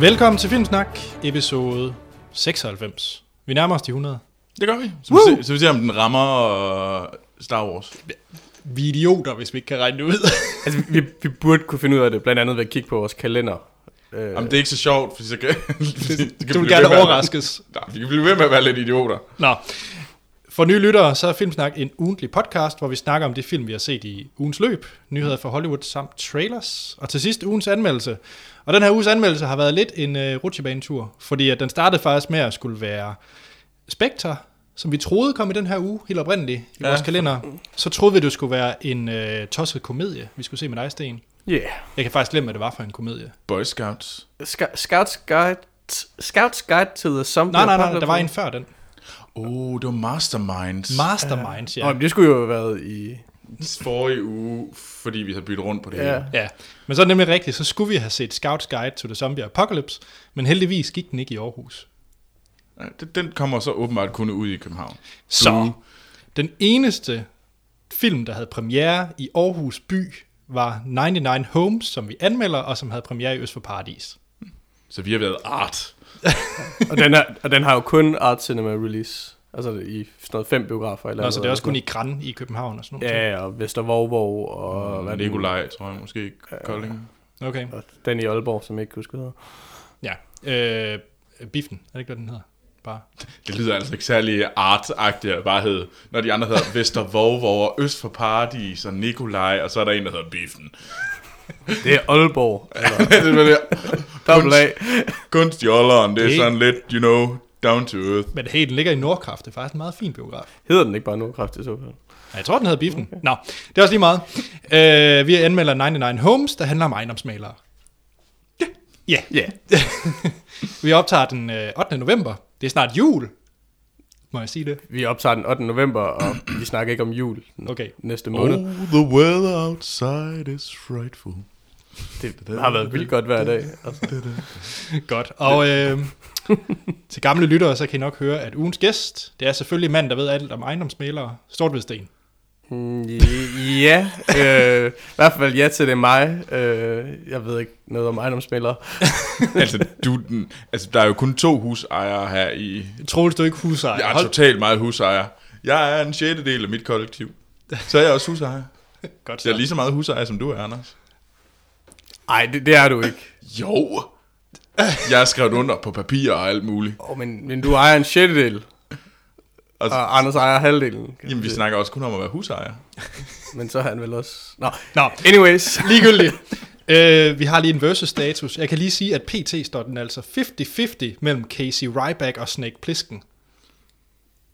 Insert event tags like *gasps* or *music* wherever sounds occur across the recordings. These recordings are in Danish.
Velkommen til Filmsnak, episode 96. Vi nærmer os de 100. Det gør vi. Så vi, ser, så vi ser, om den rammer uh, Star Wars. Vi er idioter, hvis vi ikke kan regne det ud. *laughs* Altså, vi, vi burde kunne finde ud af det, blandt andet ved at kigge på vores kalender. Øh, Jamen, det er ikke så sjovt, fordi så kan, *laughs* det, det du vil gerne overraskes. *laughs* Nej, vi kan blive ved med at være lidt idioter. Nå, for nye lyttere, så er Filmsnak en ugentlig podcast, hvor vi snakker om de film, vi har set i ugens løb, nyheder fra Hollywood samt trailers, og til sidst ugens anmeldelse. Og den her uges anmeldelse har været lidt en uh, rutsjebanetur, fordi at den startede faktisk med at skulle være Spectre, som vi troede kom i den her uge, helt oprindeligt i Ja. vores kalender. Så troede vi, det skulle være en uh, tosset komedie, vi skulle se med dig, Sten. yeah. Jeg kan faktisk glemme, hvad det var for en komedie. Boy Scouts. Sc- Scouts Guide... Scouts Guide to the Zombie Nej, nej, nej, der var en før den. Oh, det var Masterminds. Masterminds, Ja. ja. Oh, det skulle jo have været i... Forrige uge, fordi vi havde byttet rundt på det Ja. hele. Ja, men så er det nemlig rigtigt, så skulle vi have set Scouts Guide to the Zombie Apocalypse, men heldigvis gik den ikke i Aarhus. Ja, det- Den kommer så åbenbart kun ud i København. Så Blue. den eneste film, der havde premiere i Aarhus by, var 99 Homes, som vi anmelder, og som havde premiere i Øst for Paradis. Så vi har været art. Og den, er, og den har jo kun Art Cinema release. Altså i sådan noget fem biografer. Eller Nå, så det er også kun i i... Gran i København og sådan noget. Ja, og Vestervorborg og... Og hvad er det? Nikolaj, tror jeg måske. Kolding. Okay, Og den i Aalborg, som jeg ikke husker hedder. ja. Øh, Biffen, er det ikke, hvad den hedder? Bare. *laughs* Det lyder altså ikke særlig art-agtigt at bare hedde, når de andre hedder *laughs* Vestervorvor, Øst for Paradis og Nikolaj, og så er der en, der hedder Biffen. *laughs* Det er Aalborg. Eller det er det. A. Kunstjolleren, det er sådan lidt, you know, down to earth. Men hey, den ligger i Nordkraft, det er faktisk en meget fin biograf. Hedder den ikke bare Nordkraft i så fald? Ja, Jeg tror, den hedder Biffen. Nå, det er også lige meget. Øh, vi anmelder 99 Homes, der handler om ejendomsmalere. Ja. Ja. *laughs* Vi optager den øh, 8. november. Det er snart jul. Må jeg sige det? Vi optager den 8. november, og vi snakker ikke om jul Okay. næste måned. Oh, the weather outside is frightful. Det har været vildt godt hver dag. Altså. *laughs* Godt. Og øh, *laughs* til gamle lyttere, så kan I nok høre, at ugens gæst, det er selvfølgelig mand, der ved alt om ejendomsmalere. Stortved Mm, ja, øh, i hvert fald ja til det er mig. Øh, jeg ved ikke noget om ejendomsmælere. *laughs* altså, du, den, altså, der er jo kun to husejere her i... Troels, du er ikke husejer. Jeg er Hold totalt meget husejer. Jeg er en sjette del af mit kollektiv. Så er jeg også husejer. godt Så jeg er lige så meget husejer, som du er, Anders. Nej, det, det er du ikke. Jo. *laughs* Jeg har skrevet under på papir og alt muligt. Oh, men, men du ejer en sjettedel, Og, og Anders ejer halvdelen. jamen, vi snakker også kun om at være husejer. Men så er han vel også... Nå, Nå, anyways. *laughs* ligegyldigt. øh, vi har lige en versus-status. Jeg kan lige sige, at PT står den altså 50-50 mellem Casey Ryback og Snake Plissken.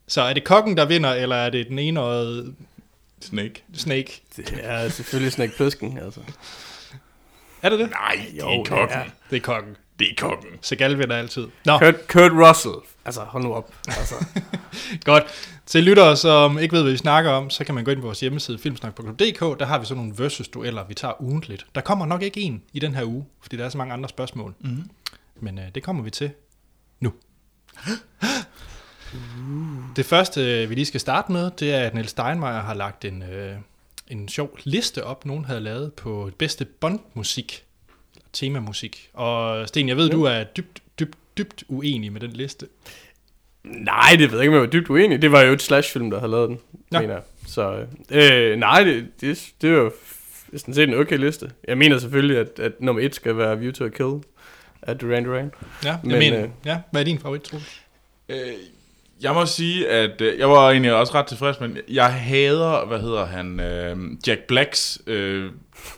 Så er det kokken, der vinder, eller er det den enøjede Snake. Snake? Det er selvfølgelig Snake Pløsken, altså. Er det det? Nej, det Jo, er det kokken. er. Det er kokken. Det er kokken. Segal vinder altid. Nå, Kurt, Kurt Russell. Altså, hold nu op. Altså, *laughs* godt. Til lyttere, som ikke ved, hvad vi snakker om, så kan man gå ind på vores hjemmeside filmsnak.dk. Der har vi sådan nogle versus-dueller, vi tager ugentligt. Der kommer nok ikke en i den her uge, fordi der er så mange andre spørgsmål. Mm-hmm. Men øh, det kommer vi til nu. Det første, øh, vi lige skal starte med, det er, at Niels Steinmeier har lagt en, øh, en sjov liste op, nogen havde lavet på bedste Bond-musik, temamusik. Og Sten, jeg ved, du er dybt, dybt, dybt uenig med den liste. nej, det ved jeg ikke, om jeg var dybt uenig. Det var jo et slashfilm, der havde lavet den, ja. mener jeg. Så, øh, nej, det, det, det er jo f- sådan set en okay liste. Jeg mener selvfølgelig, at, at nummer et skal være View to a Kill af Duran Duran. Ja, jeg Men, mener, øh, ja, hvad er din favorit, tror du? Øh, jeg må sige, at øh, jeg var egentlig også ret tilfreds, men jeg hader, hvad hedder han, øh, Jack Blacks øh,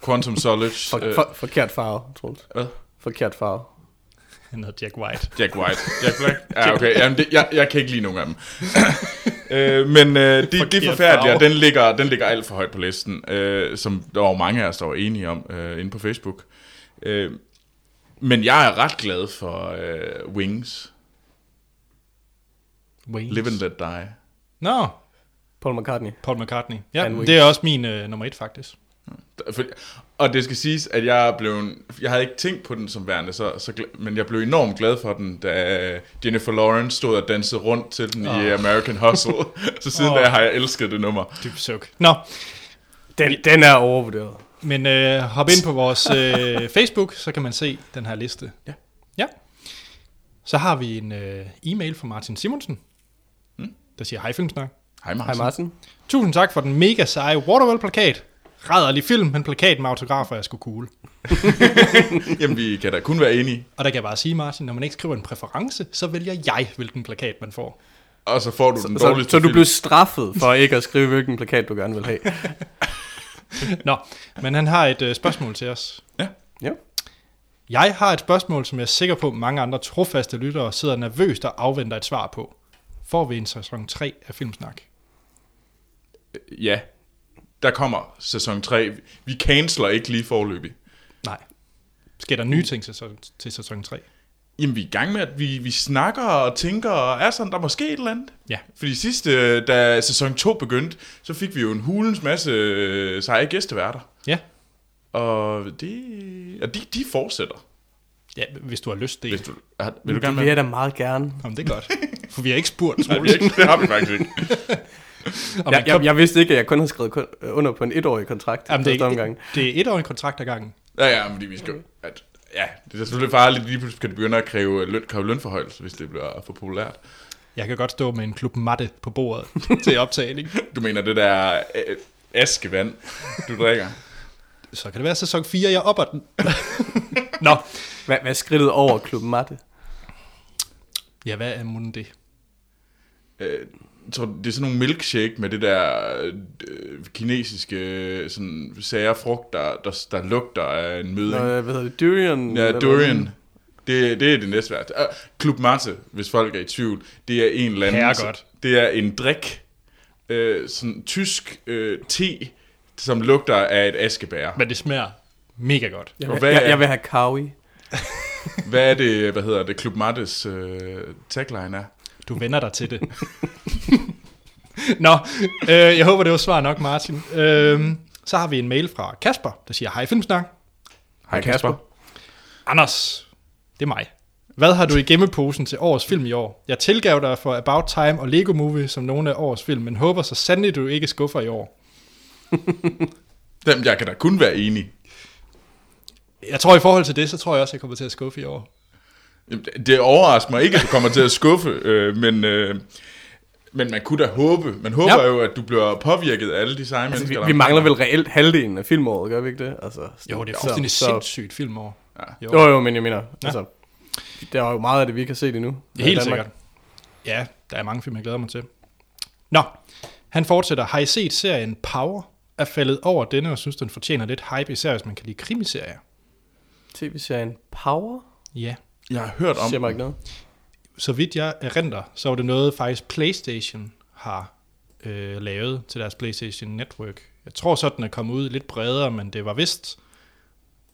Quantum Solace. For, øh, for, forkert farve, Troels. Hvad? Forkert farve. Han hedder Jack White. Jack White. Jack Black? *laughs* Ja, okay. Jamen, det, jeg, jeg kan ikke lide nogen af dem. *laughs* øh, men øh, de, de er Forkert forfærdelige, og den ligger, den ligger alt for højt på listen, øh, som der var mange af os, der var enige om øh, inde på Facebook. Øh, men jeg er ret glad for øh, Wings. Waynes. Live and Let Die. Nå, Paul McCartney. Paul McCartney. Ja, And Wings. det er også min øh, nummer et, faktisk. For, og det skal siges, at jeg blev, jeg havde ikke tænkt på den som værende, så, så, men jeg blev enormt glad for den, da Jennifer Lawrence stod og dansede rundt til den oh. i American Hustle. *laughs* så siden oh. da har jeg elsket det nummer. Dybt suk. Nå, Den, den er overvurderet. men øh, hop ind på vores øh, *laughs* Facebook, så kan man se den her liste. Ja. Ja. Så har vi en øh, e-mail fra Martin Simonsen, Mm. der siger, hej Filmsnak. Hej Hej Martin. Martin. Tusind tak for den mega seje Waterworld-plakat. Rædderlig film, men plakat med autografer er sgu cool. *laughs* Jamen, vi kan da kun være enige. Og der kan jeg bare sige, Martin, når man ikke skriver en præference, så vælger jeg, hvilken plakat man får. Og så får du den Så, dårligste så du film. blev straffet for ikke at skrive, hvilken plakat du gerne vil have. *laughs* Nå, men han har et øh, spørgsmål til os. Ja. Ja. Jeg har et spørgsmål, som jeg er sikker på, mange andre trofaste lyttere sidder nervøst og afventer et svar på. Får vi en sæson 3 af Filmsnak? Ja, der kommer sæson 3. Vi canceler ikke lige forløbig. Nej. Sker der nye ting til, sæson- til sæson 3? Jamen, vi er i gang med, at vi, vi snakker og tænker, og er sådan, der måske et eller andet. Ja. Fordi sidste, da sæson 2 begyndte, så fik vi jo en hulens masse øh, seje gæsteværter. Ja. Og det, og de, de fortsætter. Ja, hvis du har lyst det. Hvis du, er, vil du det gerne vil jeg da meget gerne. Jamen, det er godt. For vi har ikke spurgt. *laughs* Nej, vi er ikke, det har vi faktisk ikke. *laughs* Og Jeg, kan- jeg, jeg vidste ikke, at jeg kun havde skrevet kun, under på en etårig kontrakt. Jamen, det, er, omgang. det er et år en kontrakt ad gangen. Ja, ja, fordi vi skal at, ja, det er selvfølgelig farligt, lige pludselig kan det begynde at kræve, løn, kræve lønforhøjelse, hvis det bliver for populært. Jeg kan godt stå med en klub matte på bordet *laughs* til optagning. Du mener det der øh, askevand, du drikker? *laughs* Så kan det være sæson 4, jeg opper den. *laughs* Nå. Hvad, hvad er skridtet over klubben Matte? Ja, hvad er munden det? Øh, tror, det er sådan nogle milkshake med det der øh, kinesiske øh, sådan sære frugt, der, der, der lugter af en møde. Nå, hvad hedder det? Durian? Ja, durian. Det, det er det næste værd. Uh, Klub Mate, hvis folk er i tvivl, det er en eller anden... Herregodt. Det er en drik, øh, sådan tysk øh, te, som lugter af et askebær. Men det smager mega godt. Jeg, vil, hvad jeg, er- jeg vil have kawi. Hvad er det, hvad hedder det, Klub Mattes øh, tagline er? Du vender dig til det. Nå, øh, jeg håber, det var svar nok, Martin. Øh, så har vi en mail fra Kasper, der siger, hej Filmsnak. Hej Kasper. Anders, det er mig. Hvad har du i gemmeposen til årets film i år? Jeg tilgav dig for About Time og Lego Movie som nogle af årets film, men håber så sandelig, du ikke skuffer i år. Dem, jeg kan da kun være enig. Jeg tror i forhold til det, så tror jeg også, jeg kommer til at skuffe i år. Det- overrasker mig ikke, at du kommer til at skuffe, *laughs* øh, men, øh, men man kunne da håbe. Man håber Ja. ja. jo, at du bliver påvirket af alle de seje Altså, vi, mennesker. vi er mangler vel reelt halvdelen af filmåret, gør vi ikke det? Altså, Jo, det er fuldstændig så- sindssygt filmår. Ja. Jo, Jo, jo, men jeg mener, altså, der er jo meget af det, vi ikke har set endnu. i helt Danmark. sikkert. Ja, der er mange film, jeg glæder mig til. Nå, han fortsætter. Har I set serien Power? Er faldet over denne og synes, den fortjener lidt hype, især hvis man kan lide krimiserier. TV-serien Power? Ja. Jeg har hørt om Siger mig ikke noget. Så vidt jeg erindrer, så var det noget, faktisk PlayStation har øh, lavet til deres PlayStation Network. Jeg tror så, den er kommet ud lidt bredere, men det var vist...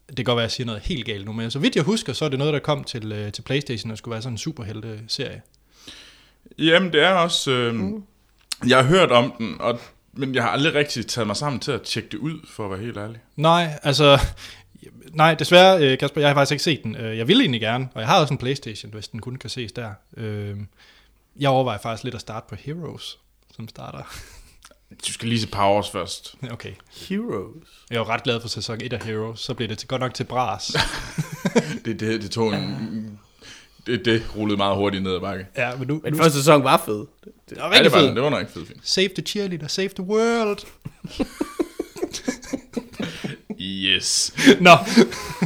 Det kan godt være, at jeg siger noget helt galt nu, men så vidt jeg husker, så er det noget, der kom til, øh, til PlayStation, og skulle være sådan en superhelte-serie. Jamen, det er også... Øh, mm. Jeg har hørt om den, og, men jeg har aldrig rigtig taget mig sammen til at tjekke det ud, for at være helt ærlig. Nej, altså... Nej, desværre, øh, Kasper, jeg har faktisk ikke set den. Øh, Jeg vil egentlig gerne, og jeg har også en Playstation, hvis den kun kan ses der. Øh, Jeg overvejer faktisk lidt at starte på Heroes, som starter. Du skal lige se Powers først. *laughs* Okay. Heroes. Jeg var ret glad for sæson 1 af Heroes, så blev det til, godt nok til bras. *laughs* Det, det, det tog en... Det, det rullede meget hurtigt ned ad bakke. ja, men nu... Men første sæson var fed. det var Ja, rigtig det, var, fedt. det var nok ikke fedt fint. Save the cheerleader, save the world. *laughs* Yes. Nå.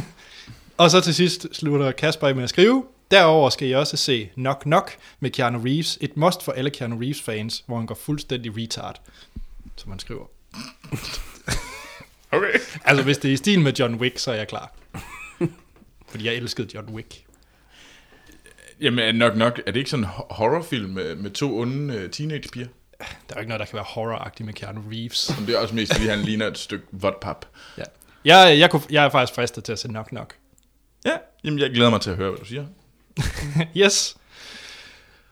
*laughs* og så til sidst slutter Kasper med at skrive. Derover skal I også se Knock Knock med Keanu Reeves. Et must for alle Keanu Reeves fans, hvor han går fuldstændig retard, som han skriver. *laughs* Okay. Altså, hvis det er i stil med John Wick, så er jeg klar. *laughs* Fordi jeg elskede John Wick. Jamen, nok nok, er det ikke sådan en ho- horrorfilm med, med to onde uh, teenagepiger? Der er jo ikke noget, der kan være horroragtigt med Keanu Reeves. Men det er også mest, fordi han ligner et stykke vodpap. Ja. Jeg, jeg, kunne, jeg er faktisk fristet til at se Knock Knock. Ja, jamen jeg glæder mig til at høre, hvad du siger. *laughs* Yes.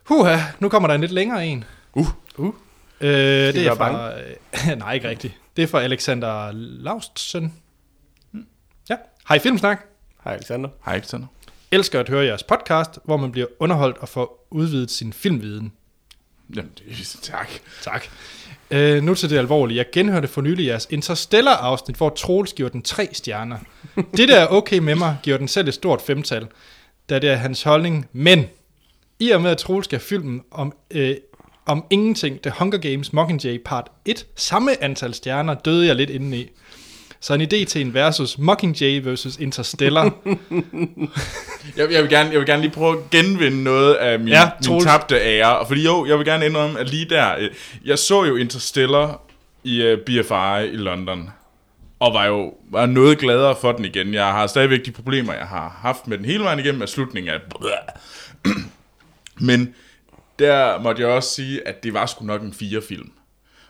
Huha, nu kommer der en lidt længere en. Uh. Uh. Øh, det er være fra... Øh, *laughs* nej, ikke rigtigt. Det er fra Alexander Laustsen. Ja. Hej Filmsnak. Hej Alexander. Hej, Alexander. Elsker at høre jeres podcast, hvor man bliver underholdt og får udvidet sin filmviden. Jamen, det er tak. Tak. Øh, nu til det alvorlige. Jeg genhørte for nylig jeres Interstellar-afsnit, hvor Troels giver den tre stjerner. *laughs* Det der er okay med mig, giver den selv et stort femtal. da det er hans holdning. Men i og med, at Troels skal filmen om, øh, om ingenting, The Hunger Games Mockingjay Part 1, samme antal stjerner, døde jeg lidt indeni. Så en idé til en versus Mockingjay versus Interstellar. *laughs* Jeg, jeg, vil gerne, jeg vil gerne lige prøve at genvinde noget af min, Ja, min tabte ære. Fordi jo, jeg vil gerne indrømme, at lige der, øh, jeg så jo Interstellar i uh, BFI i London. Og var jo var noget gladere for den igen. Jeg har stadigvæk de problemer, jeg har haft med den hele vejen igennem, at slutningen er... *clears throat* Men der måtte jeg også sige, at det var sgu nok en fire film.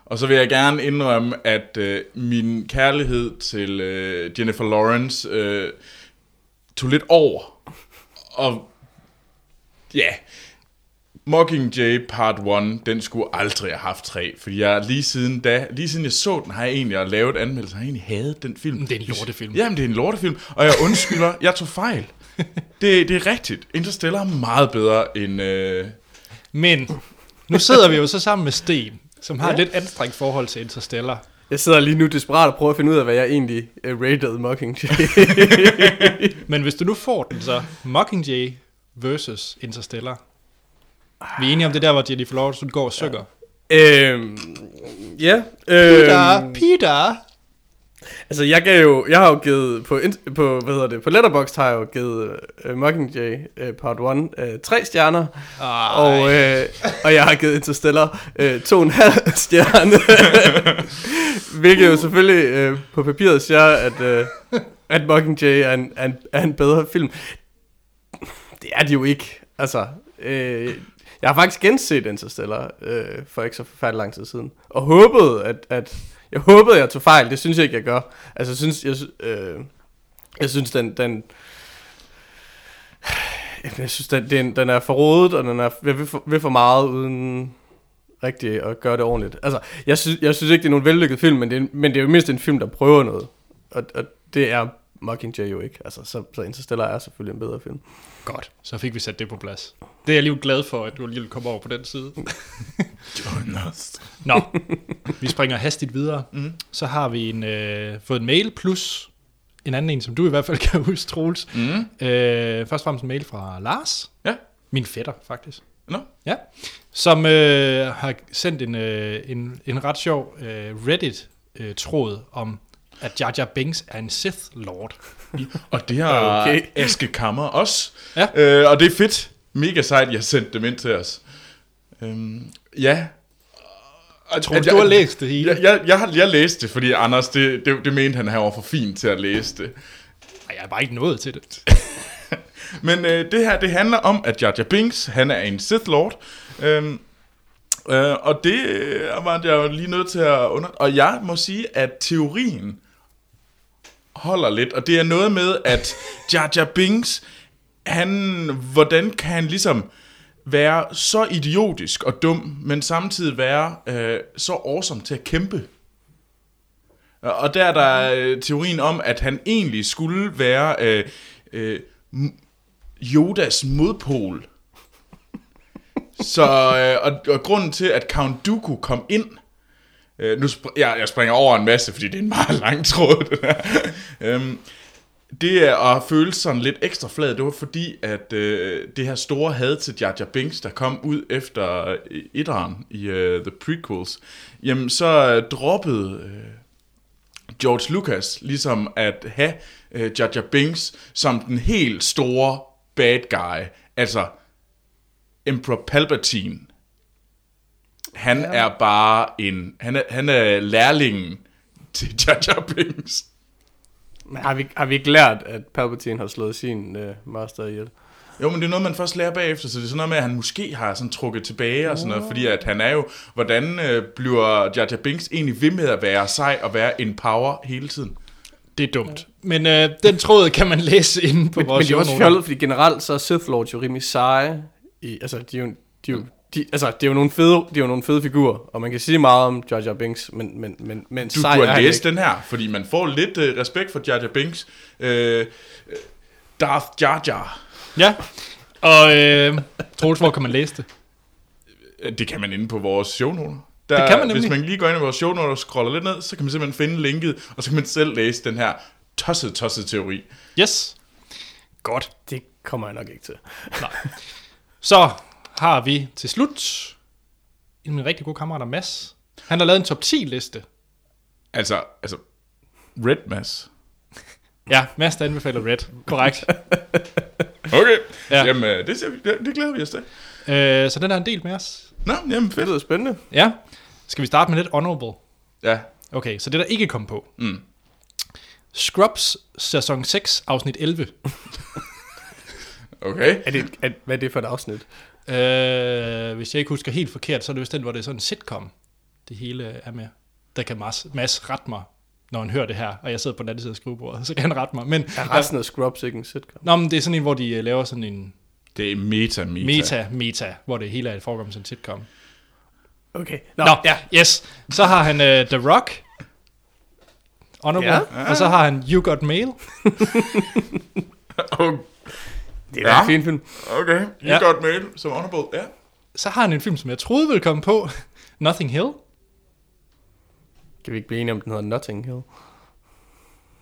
Og så vil jeg gerne indrømme, at øh, min kærlighed til øh, Jennifer Lawrence øh, tog lidt over. Og ja, Mockingjay Part 1, den skulle aldrig have haft tre, fordi jeg lige siden da, lige siden jeg så den, har jeg egentlig lavet anmeldelser, har jeg egentlig hadet den film. Det er en lortefilm. Jamen, det er en lortefilm, og jeg undskylder, jeg tog fejl. Det, det er rigtigt. Interstellar er meget bedre end... Øh, Men nu sidder vi jo så sammen med Sten, som har et lidt anstrengt forhold til Interstellar. Jeg sidder lige nu desperat og prøver at finde ud af, hvad jeg egentlig uh, rated Mockingjay. *laughs* Men hvis du nu får den, så Mockingjay versus Interstellar. Vi er enige om det der, hvor Jennifer Lawrence går og synger. øhm, ja. Peter, Øhm, Peter. Altså, jeg gav jo, jeg har jo givet på, på hvad hedder det, på Letterboxd har jeg jo givet uh, Mockingjay uh, Part 1 uh, tre stjerner. Ej. Og, øh, og jeg har givet Interstellar øh, to og en halv stjerne. *laughs* Hvilket jo selvfølgelig øh, på papiret siger, at, øh, at Mockingjay er en, er, en, er en bedre film. Det er det jo ikke. Altså, øh, jeg har faktisk genset Interstellar øh, for ikke så forfærdelig lang tid siden. Og håbede, at, at jeg håbede, jeg tog fejl. Det synes jeg ikke, jeg gør. Altså, jeg synes, jeg, øh, jeg synes den, den, Jeg synes, den, den, den er for rodet, og den er ved for, ved for meget, uden rigtig at gøre det ordentligt. Altså, jeg synes, jeg synes ikke, det er nogen vellykket film, men det, er, men det er jo mindst en film, der prøver noget. Og, og det er Mockingjay jo ikke. Altså, så, så Interstellar er selvfølgelig en bedre film. Godt, så fik vi sat det på plads. Det er jeg lige glad for, at du lige kom over på den side. *laughs* Nå, vi springer hastigt videre. Mm. Så har vi en, øh, fået en mail, plus en anden en, som du i hvert fald *laughs* kan huske, Troels. mm, Øh, først og fremmest en mail fra Lars, ja, min fætter faktisk. nå. Ja, som øh, har sendt en, øh, en, en ret sjov øh, Reddit-tråd om, at Jar Jar Binks er en Sith Lord. Og det har *laughs* Okay. Aske Kammer også. Ja. Øh, og det er fedt. Mega sejt, jeg har sendt dem ind til os. Øhm, ja. Jeg tror, du har læst det hele. Jeg, jeg, jeg, har, jeg læste det, fordi Anders, det, det, det mente han, han var for fint til at læse det. Ej, jeg er bare ikke nået til det. *laughs* Men øh, det her, det handler om, at Jar Jar Binks, han er en Sith Lord. Øhm, øh, og det øh, var jeg jo lige nødt til at under... Og jeg må sige, at teorien holder lidt, og det er noget med, at Jar Jar Binks, han, hvordan kan han ligesom være så idiotisk og dum, men samtidig være øh, så awesome til at kæmpe. Og der er der øh, teorien om, at han egentlig skulle være øh, øh, Yodas modpol. Så, øh, og, og grunden til, at Count Dooku kom ind, øh, nu sp- jeg, jeg springer over en masse, fordi det er en meget *laughs* lang tråd, det der. øhm, det er at føle sådan lidt ekstra flad, det var fordi, at øh, det her store had til Jar Jar Binks, der kom ud efter øh, etteren i øh, The Prequels, jamen så øh, droppede øh, George Lucas ligesom at have øh, Jar Jar Binks som den helt store bad guy, altså Emperor Palpatine. Han ja. er bare en, han er, han er lærlingen til *laughs* Jar Jar Binks. Men har vi, har vi ikke lært, at Palpatine har slået sin øh, master ihjel? Jo, men det er noget, man først lærer bagefter, så det er sådan noget med, at han måske har sådan trukket tilbage og sådan noget, fordi at han er jo, hvordan øh, bliver Jar Jar Binks egentlig ved med at være sej og være en power hele tiden? Det er dumt. Men øh, den tråd kan man læse inde på Men, men vores det er også fjollet, fordi generelt så er Sith Lords jo rimelig seje. I, altså, de er jo, de er jo, de, altså, det er jo nogle fede, de er jo nogle fede figurer, og man kan sige meget om Jar Jar Binks, men, men, men, men Du sej er han læst den her, fordi man får lidt øh, respekt for Jar Jar Binks. Øh, Darth Jar Jar. Ja, og øh, Troels, hvor kan man læse det? Øh, Det kan man inde på vores shownoter. Der, Det kan man Hvis nemlig. man lige går ind i vores shownoter og scroller lidt ned, så kan man simpelthen finde linket, og så kan man selv læse den her tosset, tosset teori. Yes. Godt. Det kommer jeg nok ikke til. Nej. Så har vi til slut en af mine rigtig gode kammerater, Mads. Han har lavet en top 10 liste. Altså, altså, Red Mass. *laughs* Ja, Mads der anbefaler Red. Korrekt. *laughs* Okay, Ja. ja. jamen øh, det, ser vi, det, det glæder vi os til. øh, så den er en del med os. Nå, jamen Det fedt. lyder spændende. Ja. Skal vi starte med lidt honorable? Ja, Okay, så det der ikke kom på. mm. Scrubs sæson 6, afsnit 11. *laughs* okay. Er det, er, hvad er det for et afsnit? Øh, hvis jeg ikke husker helt forkert, så er det vist den, hvor det er sådan en sitcom, det hele er med. Der kan Mads, Mads rette mig, når han hører det her, og jeg sidder på den anden side af skrivebordet, *laughs* så kan han rette mig. Men, Er resten af Scrubs ikke en sitcom? Nå, men det er sådan en, hvor de øh, laver sådan en Det er meta, meta. meta, meta, hvor det hele er et foregår som en sitcom. Okay. Nå, Nå ja, yes. Så har han uh, The Rock, Honorable, ja. og så har han You Got Mail. *laughs* Oh, Det er ja. En fin film. okay, you Ja. got mail som honorable. Ja. Så har han en film, som jeg troede ville komme på, *laughs* Nothing Hill. Kan vi ikke blive enige om, den hedder Notting Hill?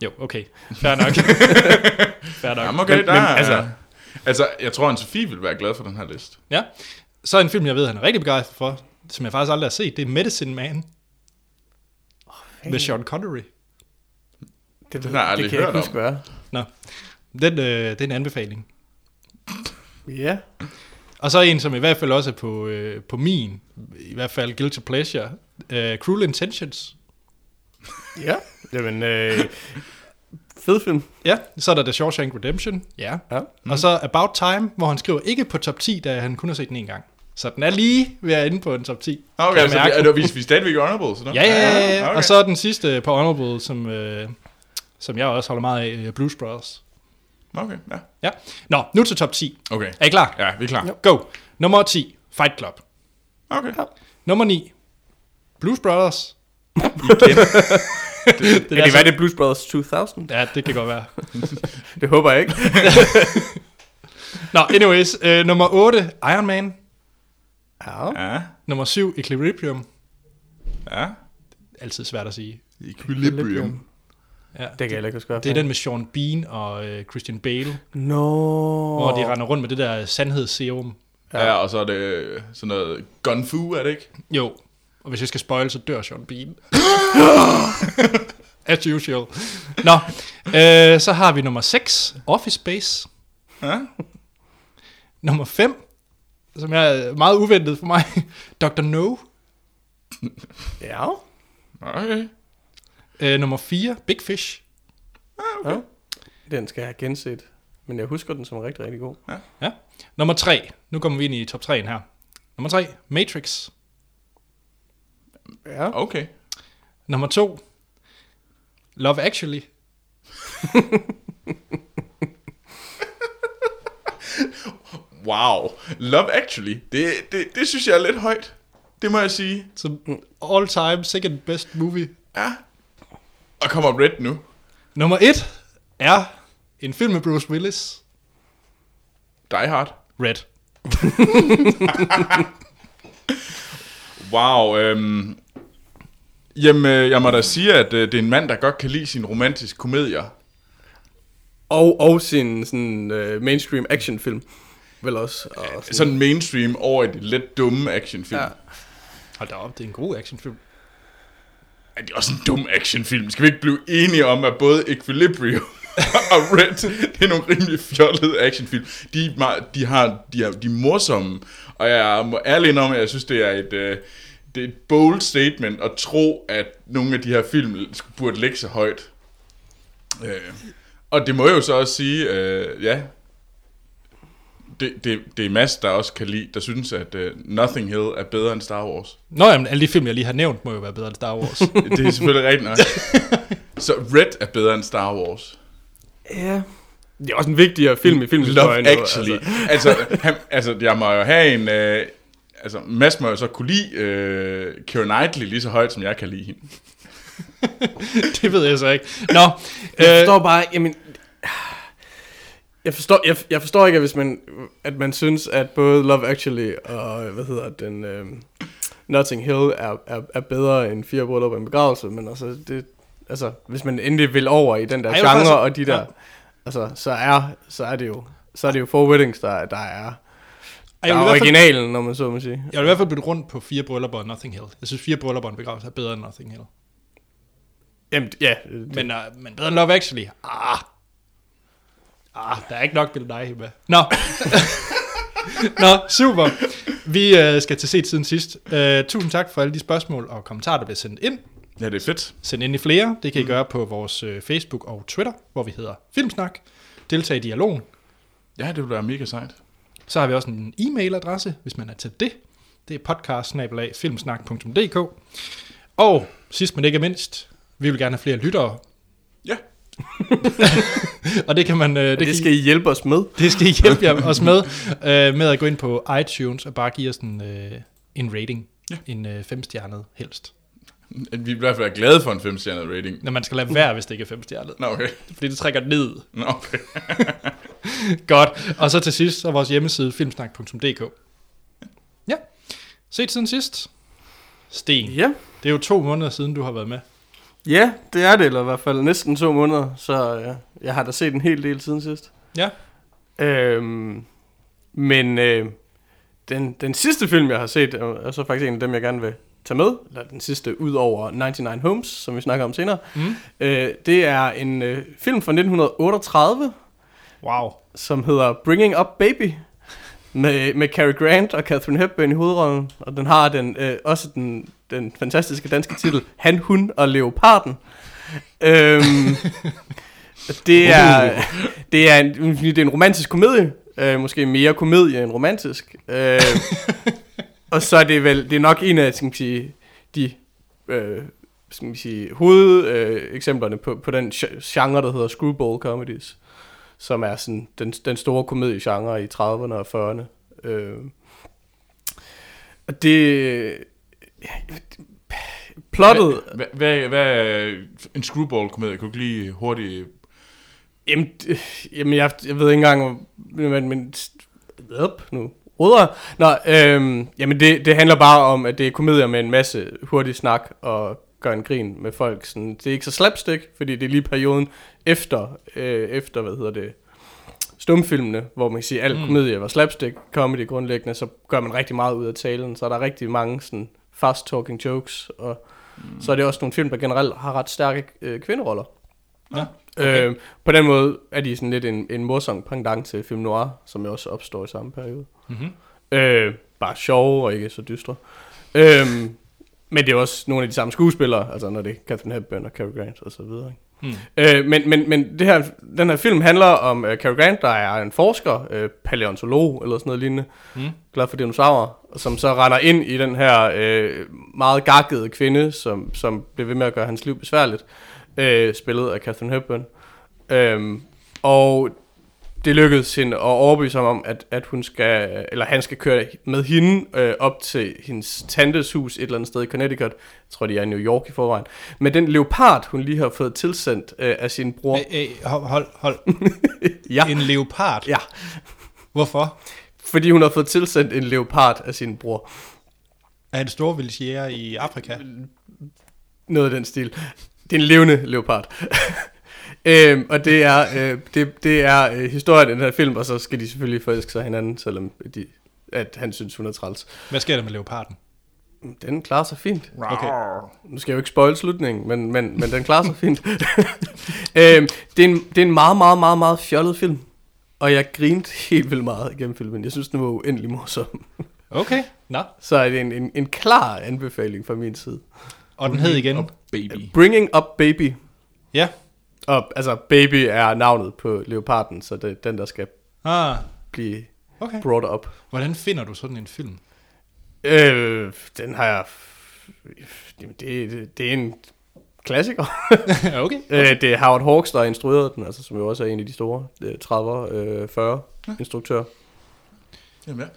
Jo, okay. Fair nok. *laughs* Fair nok. Jamen okay, Men- der men, er... altså- Altså, jeg tror, at Sofie vil være glad for den her liste. Ja. Så en film, jeg ved, han er rigtig begejstret for, som jeg faktisk aldrig har set, det er Medicine Man med Sean Connery. Det, jeg aldrig det kan jeg ikke huske, hvad er. Nå, den, øh, det er en anbefaling. Ja. Og så en, som i hvert fald også er på, øh, på min, i hvert fald Guilty Pleasure, øh, Cruel Intentions. Ja. Jamen, øh, fed film. Ja, så er der The Shawshank Redemption. Ja. Ja. Mm. Og så About Time, hvor han skriver ikke på top 10, da han kun har set den en gang. Så den er lige ved at ende på en top 10. Okay, Kan jeg så vi, mærke. er, det, vi, vi er stadigvæk honorable, så Ja, ja, ja, ja. okay. Og så den sidste på Honorable, som, øh, som jeg også holder meget af, øh, Blues Brothers. Okay, ja. Ja. Nå, nu til top 10. Okay, Er I klar? ja, vi er klar. Go. Nummer 10, Fight Club. Okay. Nummer 9, Blues Brothers. Igen. *laughs* Det Er det, hvad er det Blues Brothers 2000? Ja, det kan godt være. *laughs* Det håber jeg ikke. *laughs* Nå, anyways. Øh, nummer 8, Iron Man. Ja. Ja, Nummer 7, Equilibrium. ja. Altid svært at sige. Equilibrium. Ja. Det kan jeg heller ikke huske. Det er den med Sean Bean og øh, Christian Bale, Nå. hvor de render rundt med det der sandhedsserum. Ja. ja, og så er det sådan noget gunfu, er det ikke? Jo, og hvis jeg skal spoil, så dør Sean Bean. *laughs* As usual. Nå, øh, så har vi nummer 6, Office Space. Ja. Nummer 5, som er meget uventet for mig, *laughs* Dr. No. Ja. Okay. Øh, nummer 4, Big Fish. ja. Den skal jeg have genset. Men jeg husker den som rigtig, rigtig god. Ja. Nummer 3, nu kommer vi ind i top 3'en her. Nummer 3, Matrix. Ja. Okay. Nummer 2, Love Actually. *laughs* Wow. Love Actually. Det, det, det synes jeg er lidt højt. Det må jeg sige. Som all time second best movie. Ja. Og kommer Red nu. Nummer 1 er en film med Bruce Willis. Die Hard. Red. *laughs* Wow. Øhm, jamen, øh, jeg må da sige, at øh, det er en mand, der godt kan lide sine romantiske komedier. Og, og sin sådan, uh, mainstream actionfilm. Vel også. Og sådan, Sådan mainstream over i det lidt dumme actionfilm. Ja. Hold da op, det er en god actionfilm. Det er også en dum actionfilm? Skal vi ikke blive enige om, at både Equilibrium *laughs* og Red, det er nogle rimelig fjollede actionfilm. De, er meget- de, har, de, har, de er morsomme, og jeg må ærlig om, at jeg synes, det er et, øh, det er et bold statement at tro, at nogle af de her film skulle- burde ligge så højt. Øh, og det må jeg jo så også sige, øh, ja, det, det, det er Mads, der også kan lide, der synes, at uh, Nothing Hill er bedre end Star Wars. Nå, jamen, alle de film, jeg lige har nævnt, må jo være bedre end Star Wars. *laughs* Det er selvfølgelig rigtigt nok. *laughs* Så Red er bedre end Star Wars. Ja. Det er også en vigtigere film i Love filmhistorien. jo, Actually. Altså, altså, han, altså, jeg må jo have en... Øh, altså, Mads må jo så kunne lide øh, Keira Knightley lige så højt, som jeg kan lide hende. *laughs* det ved jeg så ikke. Nå, Jeg øh, forstår bare, jamen... Jeg forstår, jeg, jeg forstår ikke, at hvis man, at man synes, at både Love Actually og, hvad hedder den, øh, Notting Hill er, er, er bedre end Fire Bryllup og en begravelse, men altså, det, altså, hvis man endelig vil over i den der Ej, genre faktisk- og de der, ja. altså, så er, så er det jo så er det jo Four Weddings, der, der er, der er hvert fald, originalen, når man så må sige. jeg vil i hvert fald bytte rundt på fire bryllupper og Nothing Hill. Jeg synes, fire bryllupper og en begravelse er bedre end Nothing Hill. Jamen, ja. Det, Men, uh, men bedre end Love Actually. Ah. Ah, der er ikke nok Bill Nighy med. Nå. *laughs* Nå, super. Vi uh, skal til set siden sidst. Uh, tusind tak for alle de spørgsmål og kommentarer, der bliver sendt ind. Ja, det er fedt. Send ind i flere. Det kan I gøre på vores uh, Facebook og Twitter, hvor vi hedder Filmsnak. Deltag i dialogen. Ja, det vil være mega sejt. Så har vi også en e-mailadresse, hvis man er til det. Det er podcast Og sidst men ikke mindst, vi vil gerne have flere lyttere. *laughs* Og det kan man... øh, det, kan det skal I hjælpe os med. Det skal I hjælpe jer os med, øh, med at gå ind på iTunes og bare give os en, øh, en rating. Ja. En øh, femstjernet helst. Vi vil i hvert fald være glade for en 5-stjernet rating. Når man skal lade være, hvis det ikke er femstjernet. Nå, okay. Fordi det trækker ned. Nå, okay. *laughs* Godt. Og så til sidst, så er vores hjemmeside filmsnak.dk. Ja. Set siden sidst. Sten. Ja. Det er jo to måneder siden, du har været med. Ja, det er det, eller i hvert fald næsten to måneder, så ja, jeg har da set en hel del siden sidst. Ja. Øhm, men øh, den, den sidste film, jeg har set, er er så faktisk en af dem, jeg gerne vil tage med. Eller den sidste, ud over 99 Homes, som vi snakker om senere. Mm. Øh, det er en øh, film fra 1938, Wow. som hedder Bringing Up Baby. Med, med Cary Grant og Catherine Hepburn i hovedrollen. Og den har den, øh, også den, den fantastiske danske titel, Han, Hun og Leoparden. Øhm, det, er, det, er en, det er en romantisk komedie. Øh, måske mere komedie end romantisk. Øh, og så er det vel, det er nok en af, skal man sige, de øh, skal man sige, hovedeksemplerne øh, eksemplerne på, på den gen- genre, der hedder screwball comedies, som er sådan den, den store komediegenre i 30'erne og 40'erne. Øh, og det... Plottet... Hvad, hvad, hvad en screwball-komedie? Kan du lige hurtigt... Jamen, d- jamen jeg, jeg ved ikke engang, men, men op, nu ruder. Nå, øhm, jamen det, det handler bare om, at det er komedier med en masse hurtig snak og gør en grin med folk. Sådan, det er ikke så slapstick, fordi det er lige perioden efter, øh, efter hvad hedder det, stumfilmene, hvor man kan sige, at al mm. komedie var slapstick comedy grundlæggende, så gør man rigtig meget ud af talen, så er der rigtig mange sådan fast talking jokes, og mm. så er det også nogle film, der generelt har ret stærke øh, kvinderoller. Ja, Okay. Øh, på den måde er de sådan lidt en, en morsom pendant til film noir, som jo også opstår i samme periode. Mm-hmm. Øh, bare sjove og ikke så dystre. Øh, men det er også nogle af de samme skuespillere, altså når det er Catherine Hepburn og Cary Grant og så videre. Ikke? Mm. Øh, men men, men det her, den her film handler om uh, Cary Grant, der er en forsker, uh, paleontolog eller sådan noget lignende, Mm. glad for dinosaurer, som så render ind i den her øh, meget gakkede kvinde, som, som bliver ved med at gøre hans liv besværligt, øh, spillet af Catherine Hepburn. Øhm, og det lykkedes hende at overbevise ham om, at, at hun skal, eller han skal køre med hende øh, op til hendes tantes hus et eller andet sted i Connecticut. Jeg tror, de er i New York i forvejen. Men den leopard, hun lige har fået tilsendt øh, af sin bror. Æ, æ, hold, hold. *laughs* Ja, En leopard? ja, Hvorfor? fordi hun har fået tilsendt en leopard af sin bror. Er en stor vildtjæger i Afrika? Noget af den stil. Det er en levende leopard. Øhm, og det er, øh, det, det er øh, historien i den her film, og så skal de selvfølgelig forelske sig hinanden, selvom de, at han synes, hun er træls. Hvad sker der med leoparden? Den klarer sig fint. Okay. Nu skal jeg jo ikke spoil slutningen, men, men, men den klarer sig fint. *laughs* øhm, det, er en, det er en meget, meget, meget, meget fjollet film. Og jeg grinte helt vildt meget igennem filmen. Jeg synes, den var uendelig morsom. Okay, nå. Så er det en, en, en klar anbefaling fra min side. Og den hed igen? Og baby. Bringing Up Baby. Ja. Og altså, Baby er navnet på leoparden, så det er den, der skal Ah, blive okay. brought up. Hvordan finder du sådan en film? Øh, den har jeg... Jamen, det, det, er en klassiker. *laughs* okay. Øh, det er Howard Hawks, der har instrueret den, altså, som jo også er en af de store øh, 30'er, øh, 40 instruktører. Jamen, ja.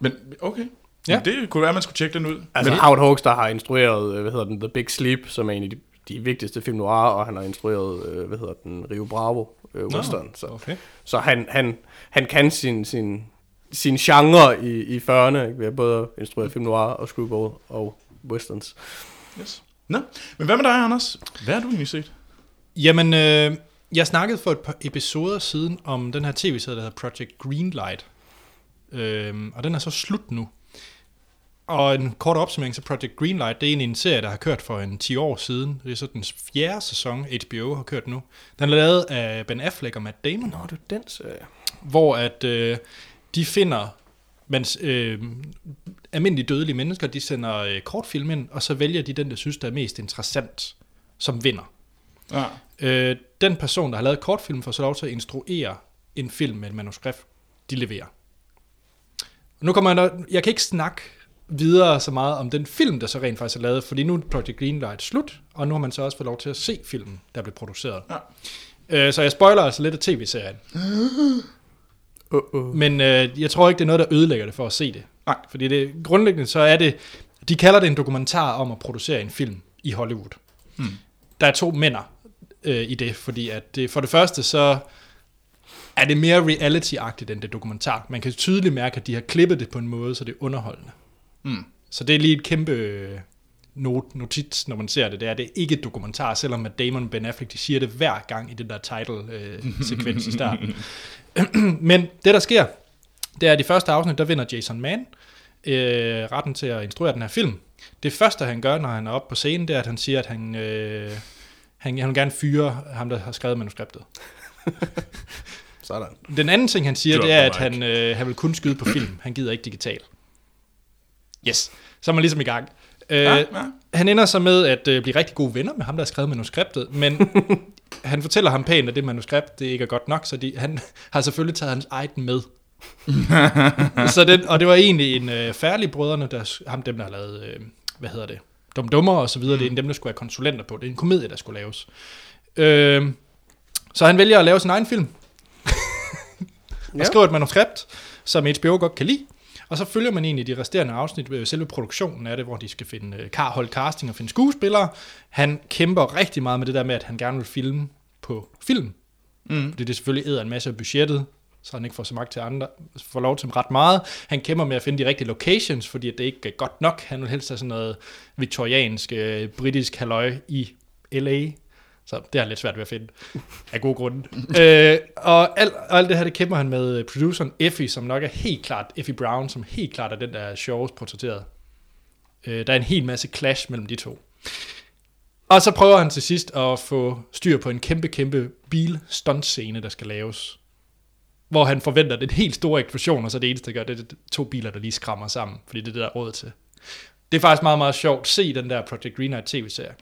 Men okay. Ja. Ja. Det kunne være, at man skulle tjekke den ud. Altså Men, Howard Hawks, der har instrueret, øh, hvad hedder den, The Big Sleep, som er en af de, de vigtigste film noir, og han har instrueret, øh, hvad hedder den, Rio Bravo øh, western. Så, Okay. så han, han, han kan sin, sin, sin genre i, i 40'erne, ikke? ved at både instruere film noir og screwball og westerns. yes. Nå, men hvad med dig, Anders? Hvad har du egentlig set? Jamen, øh, Jeg snakkede for et par episoder siden om den her tv-serie, der hedder Project Greenlight. Øhm, og den er så slut nu. Og en kort opsummering så Project Greenlight, det er egentlig en serie, der har kørt for en 10 år siden. Det er så den fjerde sæson, HBO har kørt nu. Den er lavet af Ben Affleck og Matt Damon, Nå, det er den serie. hvor at øh, de finder mens øh, almindelige dødelige mennesker, de sender øh, kortfilm ind, og så vælger de den, der synes, der er mest interessant, som vinder. Ja. Øh, den person, der har lavet kortfilm, får så lov til at instruere en film med et manuskript, de leverer. Og nu kommer jeg, jeg kan ikke snakke videre så meget om den film, der så rent faktisk er lavet, fordi nu er Project Greenlight slut, og nu har man så også fået lov til at se filmen, der blev produceret. Ja. Øh, så jeg spoiler altså lidt af tv-serien. *gasps* Uh-uh. Men øh, jeg tror ikke, det er noget, der ødelægger det for at se det. Nej. Fordi det, grundlæggende så er det, de kalder det en dokumentar om at producere en film i Hollywood. Hmm. Der er to mænder øh, i det, fordi at det, for det første så er det mere reality-agtigt end det dokumentar. Man kan tydeligt mærke, at de har klippet det på en måde, så det er underholdende. Mm. Så det er lige et kæmpe øh, not, notits, når man ser det. Det er, det er ikke et dokumentar, selvom at Damon Ben Affleck de siger det hver gang i den der title-sekvens i starten. *laughs* Men det, der sker, det er, at i første afsnit, der vinder Jason Mann øh, retten til at instruere den her film. Det første, han gør, når han er oppe på scenen, det er, at han siger, at han, øh, han, han vil gerne fyre ham, der har skrevet manuskriptet. *laughs* Sådan. Den anden ting, han siger, Drop det er, at han, øh, han vil kun skyde på film. Han gider ikke digital. Yes. Så er man ligesom i gang. Øh, Ja, ja. Han ender så med at øh, blive rigtig gode venner med ham, der har skrevet manuskriptet, men *laughs* han fortæller ham pænt, at det manuskript det ikke er godt nok, så de, han *laughs* har selvfølgelig taget hans eget med. *laughs* så den, og det var egentlig en øh, færdig brødrene, der, ham dem, der har lavet, øh, hvad hedder det, Dum Dummer og så videre, det er en dem, der skulle være konsulenter på. Det er en komedie, der skulle laves. Øh, så han vælger at lave sin egen film, og Ja. skriver et manuskript, som HBO godt kan lide. Og så følger man egentlig de resterende afsnit ved selve produktionen af det, hvor de skal finde øh, kar, holde casting og finde skuespillere. Han kæmper rigtig meget med det der med, at han gerne vil filme på film. Mm. Fordi det selvfølgelig æder en masse af budgettet, så han ikke får så magt til andre, får lov til ret meget. Han kæmper med at finde de rigtige locations, fordi det ikke er godt nok. Han vil helst have sådan noget viktoriansk, øh, britisk halløj i L.A., så det er lidt svært ved at finde, af gode grunde. *laughs* øh, og, alt, alt det her, det kæmper han med øh, produceren Effie, som nok er helt klart, Effie Brown, som helt klart er den, der er sjovest portrætteret. Øh, der er en hel masse clash mellem de to. Og så prøver han til sidst at få styr på en kæmpe, kæmpe bil-stunt-scene, der skal laves. Hvor han forventer den helt store eksplosion, og så det eneste, der gør, det er to biler, der lige skrammer sammen, fordi det er det, der er råd til. Det er faktisk meget, meget sjovt. Se den der Project Greenlight tv-serie.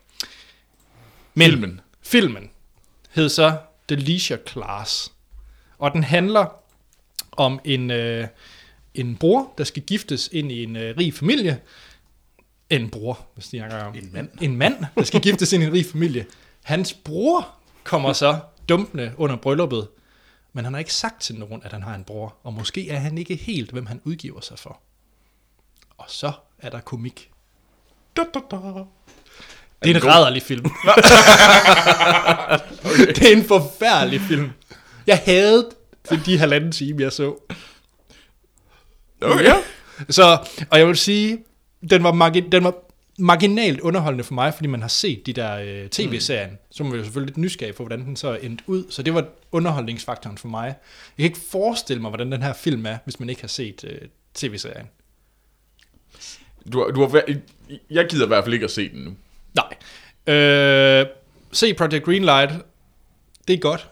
Men Filmen. Filmen hed så The Leisure Class. Og den handler om en, øh, en bror, der skal giftes ind i en øh, rig familie. En bror, hvis de snakker om. En mand. En mand, der skal giftes ind i en rig familie. Hans bror kommer så dumpende under brylluppet. Men han har ikke sagt til nogen, at han har en bror. Og måske er han ikke helt, hvem han udgiver sig for. Og så er der komik. Da, da, da. Det er en rædderlig film. *laughs* Det er en forfærdelig film. Jeg havde de halvanden time, jeg så. Okay. Ja. Så, og jeg vil sige, den var, margin, den var marginalt underholdende for mig, fordi man har set de der øh, tv-serien. Så må vi jo selvfølgelig lidt nysgerrig på, hvordan den så er endt ud. Så det var underholdningsfaktoren for mig. Jeg kan ikke forestille mig, hvordan den her film er, hvis man ikke har set øh, tv-serien. Du, har- du har, jeg gider i hvert fald ikke at se den nu. Nej. Øh, se Project Greenlight. Det er godt.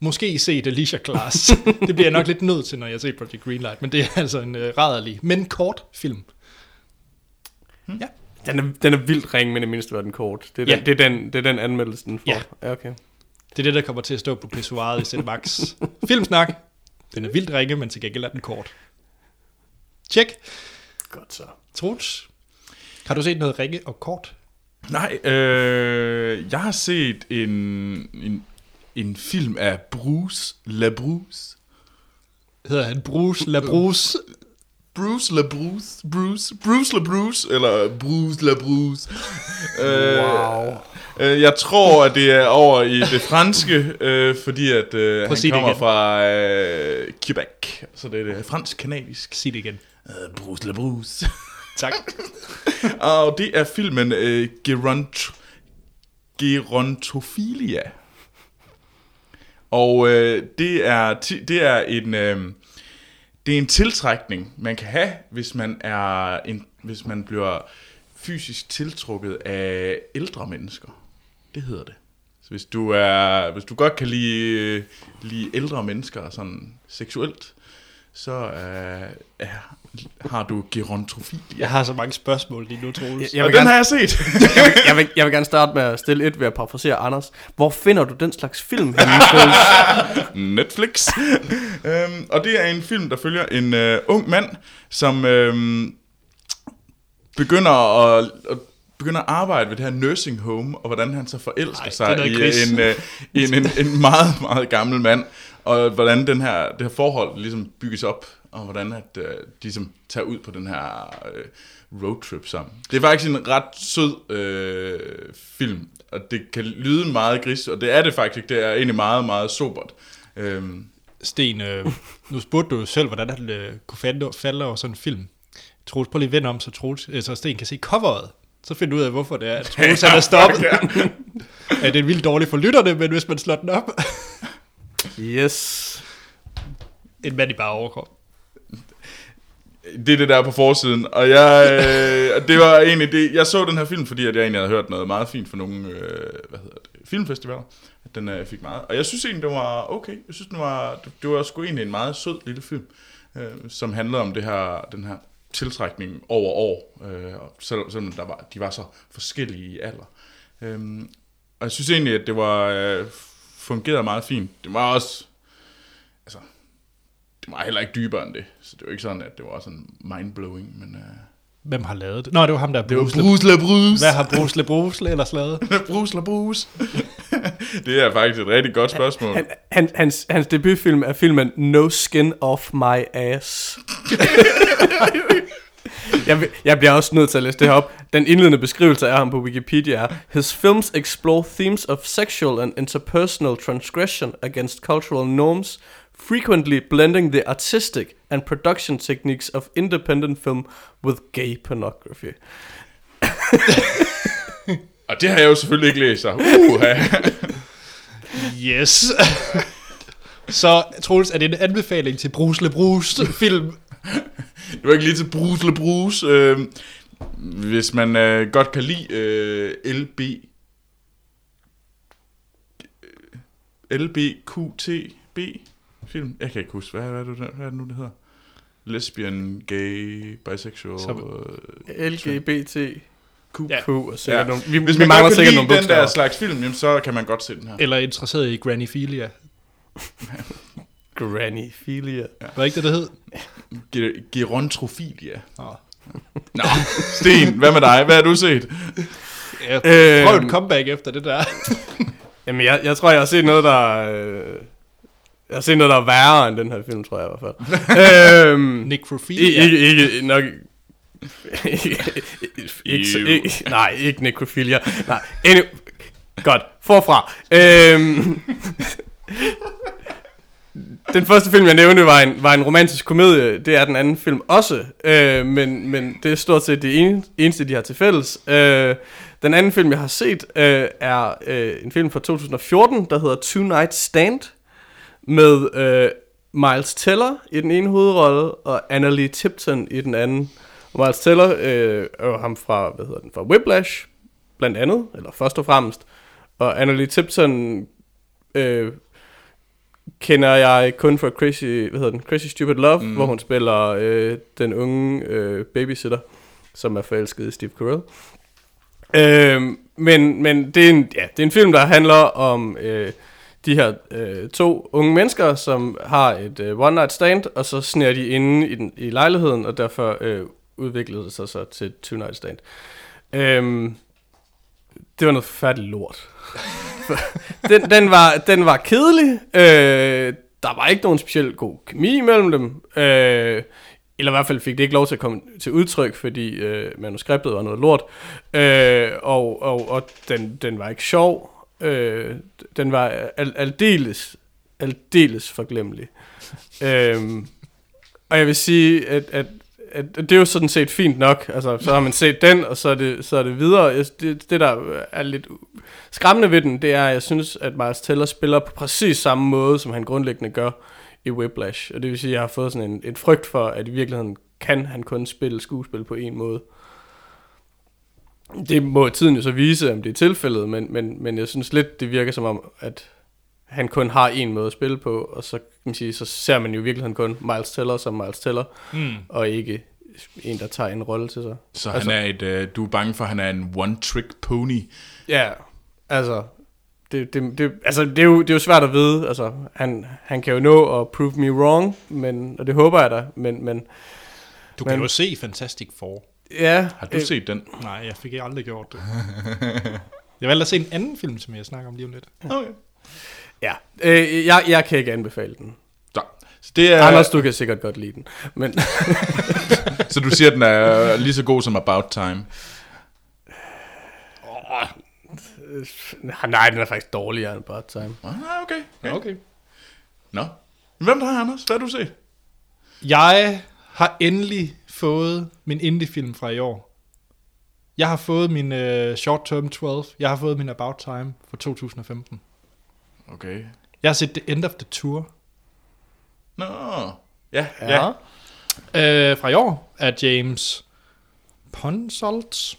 Måske se The Leisure Class. *laughs* det bliver jeg nok lidt nødt til, når jeg ser Project Greenlight. Men det er altså en øh, rædderlig, men kort film. Ja. Den er, den er vildt ring, men det mindste var den kort. Det er, Ja. den, det er, den, det er den anmeldelse, den får. Ja. ja okay. Det er det, der kommer til at stå på pissoiret i Cinemax. *laughs* Filmsnak. Den er vildt ringe, men til gengæld er den kort. Tjek. Godt så. Troels, har du set noget ringe og kort? Nej, øh, jeg har set en, en, en film af Bruce LaBruce. Hedder han Bruce LaBruce? Bruce LaBruce, Bruce, Bruce LaBruce, eller Bruce LaBruce. øh, Wow. øh, jeg tror, at det er over i det franske, øh, fordi at øh, Prøv han kommer fra øh, Quebec, så det er det fransk-kanadisk. Sig det igen. Øh, Bruce LaBruce. Tak. *laughs* Og det er filmen øh, Geront Gerontophilia. Og øh, det, er ti- det er en... Øh, det er en tiltrækning, man kan have, hvis man er en, hvis man bliver fysisk tiltrukket af ældre mennesker. Det hedder det. Så hvis du er, hvis du godt kan lide, øh, lide ældre mennesker sådan seksuelt, så øh, er, har du gerontrofi. Jeg har så mange spørgsmål lige nu, Troels. Jeg, Jeg og den gerne, har jeg set. jeg, *laughs* vil, jeg, vil, jeg vil gerne starte med at stille et ved at parafrasere Anders. Hvor finder du den slags film henne? *laughs* Netflix. øhm, og det er en film, der følger en øh, ung mand, som øhm, begynder at, at begynder at arbejde ved det her nursing home, og hvordan han så forelsker Ej, sig i en, øh, i en, en, en meget, meget gammel mand, og hvordan den her, det her forhold ligesom bygges op, og hvordan at, øh, de ligesom tager ud på den her øh, roadtrip sammen. Det er faktisk en ret sød øh, film, og det kan lyde meget gris, og det er det faktisk, det er egentlig meget, meget sobert. Øhm, Sten, øh, nu spurgte du jo selv, hvordan han øh, kunne falde, falde over sådan en film. Troels, prøv lige at vende om, så, Troels, øh, så Sten kan se coveret. Så finder du ud af, hvorfor det er, at Troels er *laughs* stoppet. ja, det er vildt dårligt for lytterne, men hvis man slår den op, Yes. en mand i bare overkrop det er det der på forsiden, og jeg, øh, og det var egentlig det, jeg så den her film, fordi at jeg egentlig havde hørt noget meget fint fra nogle, øh, hvad hedder det, filmfestivaler, at den øh, fik meget, og jeg synes egentlig, det var okay, jeg synes, den var, det, det var sgu egentlig en meget sød lille film, øh, som handlede om det her, den her tiltrækning over år, øh, og selv, selvom der var, de var så forskellige i alder. Øh, og jeg synes egentlig, at det var øh, fungerede meget fint. Det var også, det var heller ikke dybere end det. Så det var ikke sådan, at det var sådan mindblowing, men... Uh... Hvem har lavet det? Nå, det var ham, der Det var Bruce Le- Bruce. Hvad har Bruce Le Bruce ellers lavet? *laughs* Bruce LaBruce. *laughs* det er faktisk et rigtig godt spørgsmål. Han, han, hans, hans debutfilm er filmen No Skin Off My Ass. *laughs* jeg, jeg bliver også nødt til at læse det her op. Den indledende beskrivelse af ham på Wikipedia er His films explore themes of sexual and interpersonal transgression against cultural norms, frequently blending the artistic and production techniques of independent film with gay pornography. *laughs* Og det har jeg jo selvfølgelig ikke læst, så *laughs* uh, Yes. *laughs* så, Troels, er det en anbefaling til Bruce Le Bruce film? Det var ikke lige til Bruce LaBruce. Øh, hvis man øh, godt kan lide øh, LB... LBQTB film. Jeg kan ikke huske, hvad, hvad, er det, hvad er det nu, det hedder? Lesbian, gay, bisexual... Så- øh, LGBT, Q. Ja. Og sikkert Ja. nogle, vi, Hvis vi man mangler godt kan sikkert nogle den bogstaver. der slags film, jamen, så kan man godt se den her. Eller er interesseret i Grannyphilia? *laughs* Grannyphilia. Var det ikke det, der hed? Ge- Gerontrofilia. Nå. Nå, Sten, hvad med dig? Hvad har du set? Ja, Øhm. prøv et comeback efter det der. Jamen, jeg, jeg tror, jeg har set noget, der... Øh, jeg har set noget, der er værre end den her film, tror jeg i hvert fald. *laughs* øhm, Necrophilia. ikke, ikke, nok... *laughs* ikke, ikke, ikke, nej, ikke necrophilia. Nej, anyway, godt, forfra. Øhm, *laughs* den første film, jeg nævnte, var en, var en romantisk komedie. Det er den anden film også. Øh, men, men det er stort set det ene, eneste, de har til fælles. Øh, den anden film, jeg har set, øh, er øh, en film fra 2014, der hedder Two Night Stand. Med øh, Miles Teller i den ene hovedrolle, og Annalie Tipton i den anden. Miles Teller øh, er jo ham fra, hvad hedder den, fra Whiplash, blandt andet, eller først og fremmest. Og Annalie Tipton øh, kender jeg kun fra Crazy, hvad hedder den, Crazy Stupid Love, mm. hvor hun spiller øh, den unge øh, babysitter, som er forelsket i Steve Carell. Øh, men men det, er en, ja, det er en film, der handler om øh, de her øh, to unge mennesker, som har et øh, one night stand, og så sner de inde i, den, i lejligheden, og derfor øh, udviklede det sig så til two night stand. Øhm, det var noget forfærdeligt lort. *laughs* den, den, var, den var kedelig. Øh, der var ikke nogen specielt god kemi imellem dem. Øh, eller i hvert fald fik det ikke lov til at komme til udtryk, fordi øh, manuskriptet var noget lort. Øh, og og, og den, den var ikke sjov. Øh, den var al, aldeles, aldeles forglemmelig. øh, og jeg vil sige, at, at at det er jo sådan set fint nok. Altså, så har man set den, og så er det, så er det videre. Jeg, det, det, der er lidt skræmmende ved den, det er, at jeg synes, at Miles Teller spiller på præcis samme måde, som han grundlæggende gør i Whiplash. Og det vil sige, at jeg har fået sådan en, en frygt for, at i virkeligheden kan han kun spille skuespil på en måde. Det må tiden jo så vise, om det er tilfældet, men, men, men jeg synes lidt, det virker som om, at han kun har en måde at spille på, og så, kan man sige, så ser man jo i virkeligheden kun Miles Teller som Miles Teller, Mm. og ikke en, der tager en rolle til sig. Så Altså- han er et, øh, du er bange for, at han er en one-trick pony. Ja, altså, det, det, det, altså det, er jo, det er jo svært at vide. Altså, han, han kan jo nå at prove me wrong, men, og det håber jeg da, men, men Du kan Men- jo se Fantastic Four. Ja. Har du øh, set den? Nej, jeg fik aldrig gjort det. Jeg valgte at se en anden film, som jeg snakker om lige om lidt. Okay. Ja, øh, jeg, jeg kan ikke anbefale den. Så, så, det er. Anders, du kan sikkert godt lide den. Men *laughs* så du siger, at den er lige så god som About Time? nej, den er faktisk dårligere end Bad Time. Ah, okay. okay. Okay. Nå. Hvem der har, Anders? Hvad har du set? Jeg har endelig fået min indie-film fra i år. Jeg har fået min uh, Short Term 12. Jeg har fået min About Time fra 2015. Okay. Jeg har set The End of the Tour Nå. Ja, ja. Ja. uh, fra i år af James Ponsoldt.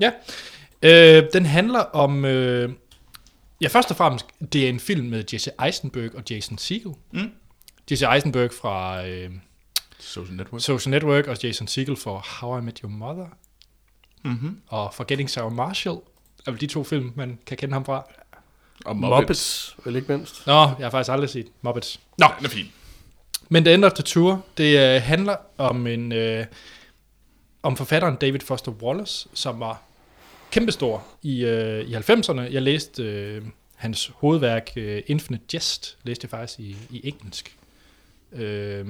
Ja. Uh, den handler om... Uh, ja, først og fremmest, det er en film med Jesse Eisenberg og Jason Segel. Mm. Jesse Eisenberg fra... Uh, Social Network. Social Network og Jason Segel for How I Met Your Mother Mm-hmm. og Forgetting Sarah Marshall er vel de to film, man kan kende ham fra. Og Muppets. Muppets, vel ikke mindst. Nå, jeg har faktisk aldrig set Muppets. Nå, Den er fin. men The End of the Tour, det øh, handler om en øh, om forfatteren David Foster Wallace, som var kæmpestor i, øh, i 90'erne. Jeg læste øh, hans hovedværk øh, Infinite Jest, læste jeg faktisk i, i engelsk. Øh,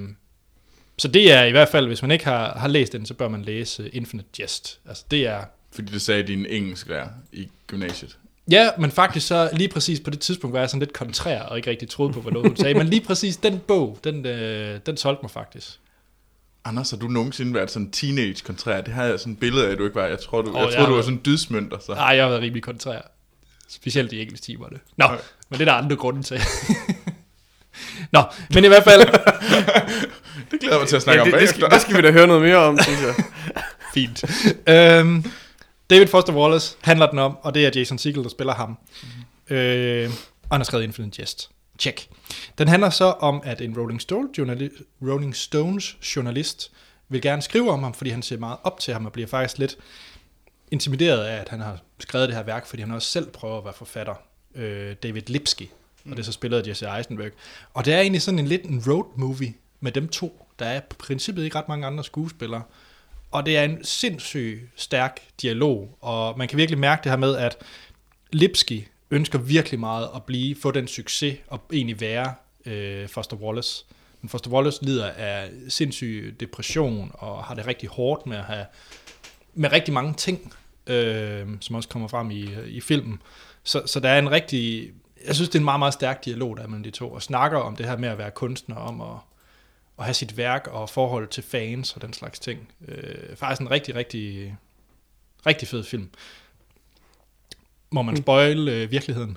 så det er i hvert fald, hvis man ikke har, har læst den, så bør man læse Infinite Jest. Altså det er Fordi det sagde din engelsklærer i gymnasiet. Ja, men faktisk så lige præcis på det tidspunkt var jeg sådan lidt kontrær og ikke rigtig troede på, hvad hun sagde. Men lige præcis den bog, den, øh, den solgte mig faktisk. Anders, har du nogensinde været sådan teenage kontrær? Det har jeg sådan et billede af, at du ikke var. Jeg tror, du, Åh, jeg jeg tror, du var sådan dydsmønter. Så. Nej, jeg har været rimelig kontrær. Specielt i engelsk timerne. Nå, Okay. men det er der andre grunde til. *laughs* Nå, men i hvert fald, *laughs* Det glæder jeg mig til at snakke Ja, om det, det, skal, bagefter. det skal vi da høre noget mere om, synes jeg. *laughs* fint. øhm, David Foster Wallace handler den om, og det er Jason Segel, der spiller ham. Øh, og han har skrevet Infinite Jest. Check. Den handler så om, at en Rolling, Stone journali- Rolling Stones journalist vil gerne skrive om ham, fordi han ser meget op til ham og bliver faktisk lidt intimideret af, at han har skrevet det her værk, fordi han også selv prøver at være forfatter. Øh, David Lipsky, og det er så spillet af Jesse Eisenberg. Og det er egentlig sådan en lidt en road movie med dem to. Der er på princippet ikke ret mange andre skuespillere. Og det er en sindssygt stærk dialog, og man kan virkelig mærke det her med, at Lipsky ønsker virkelig meget at blive, få den succes og egentlig være øh, Foster Wallace. Men Foster Wallace lider af sindssyg depression og har det rigtig hårdt med at have med rigtig mange ting, øh, som også kommer frem i, i filmen. Så, så der er en rigtig, jeg synes det er en meget, meget stærk dialog der mellem de to, og snakker om det her med at være kunstner, om at, at have sit værk og forhold til fans og den slags ting. Øh, faktisk en rigtig, rigtig, rigtig fed film. Må man spoil øh, virkeligheden?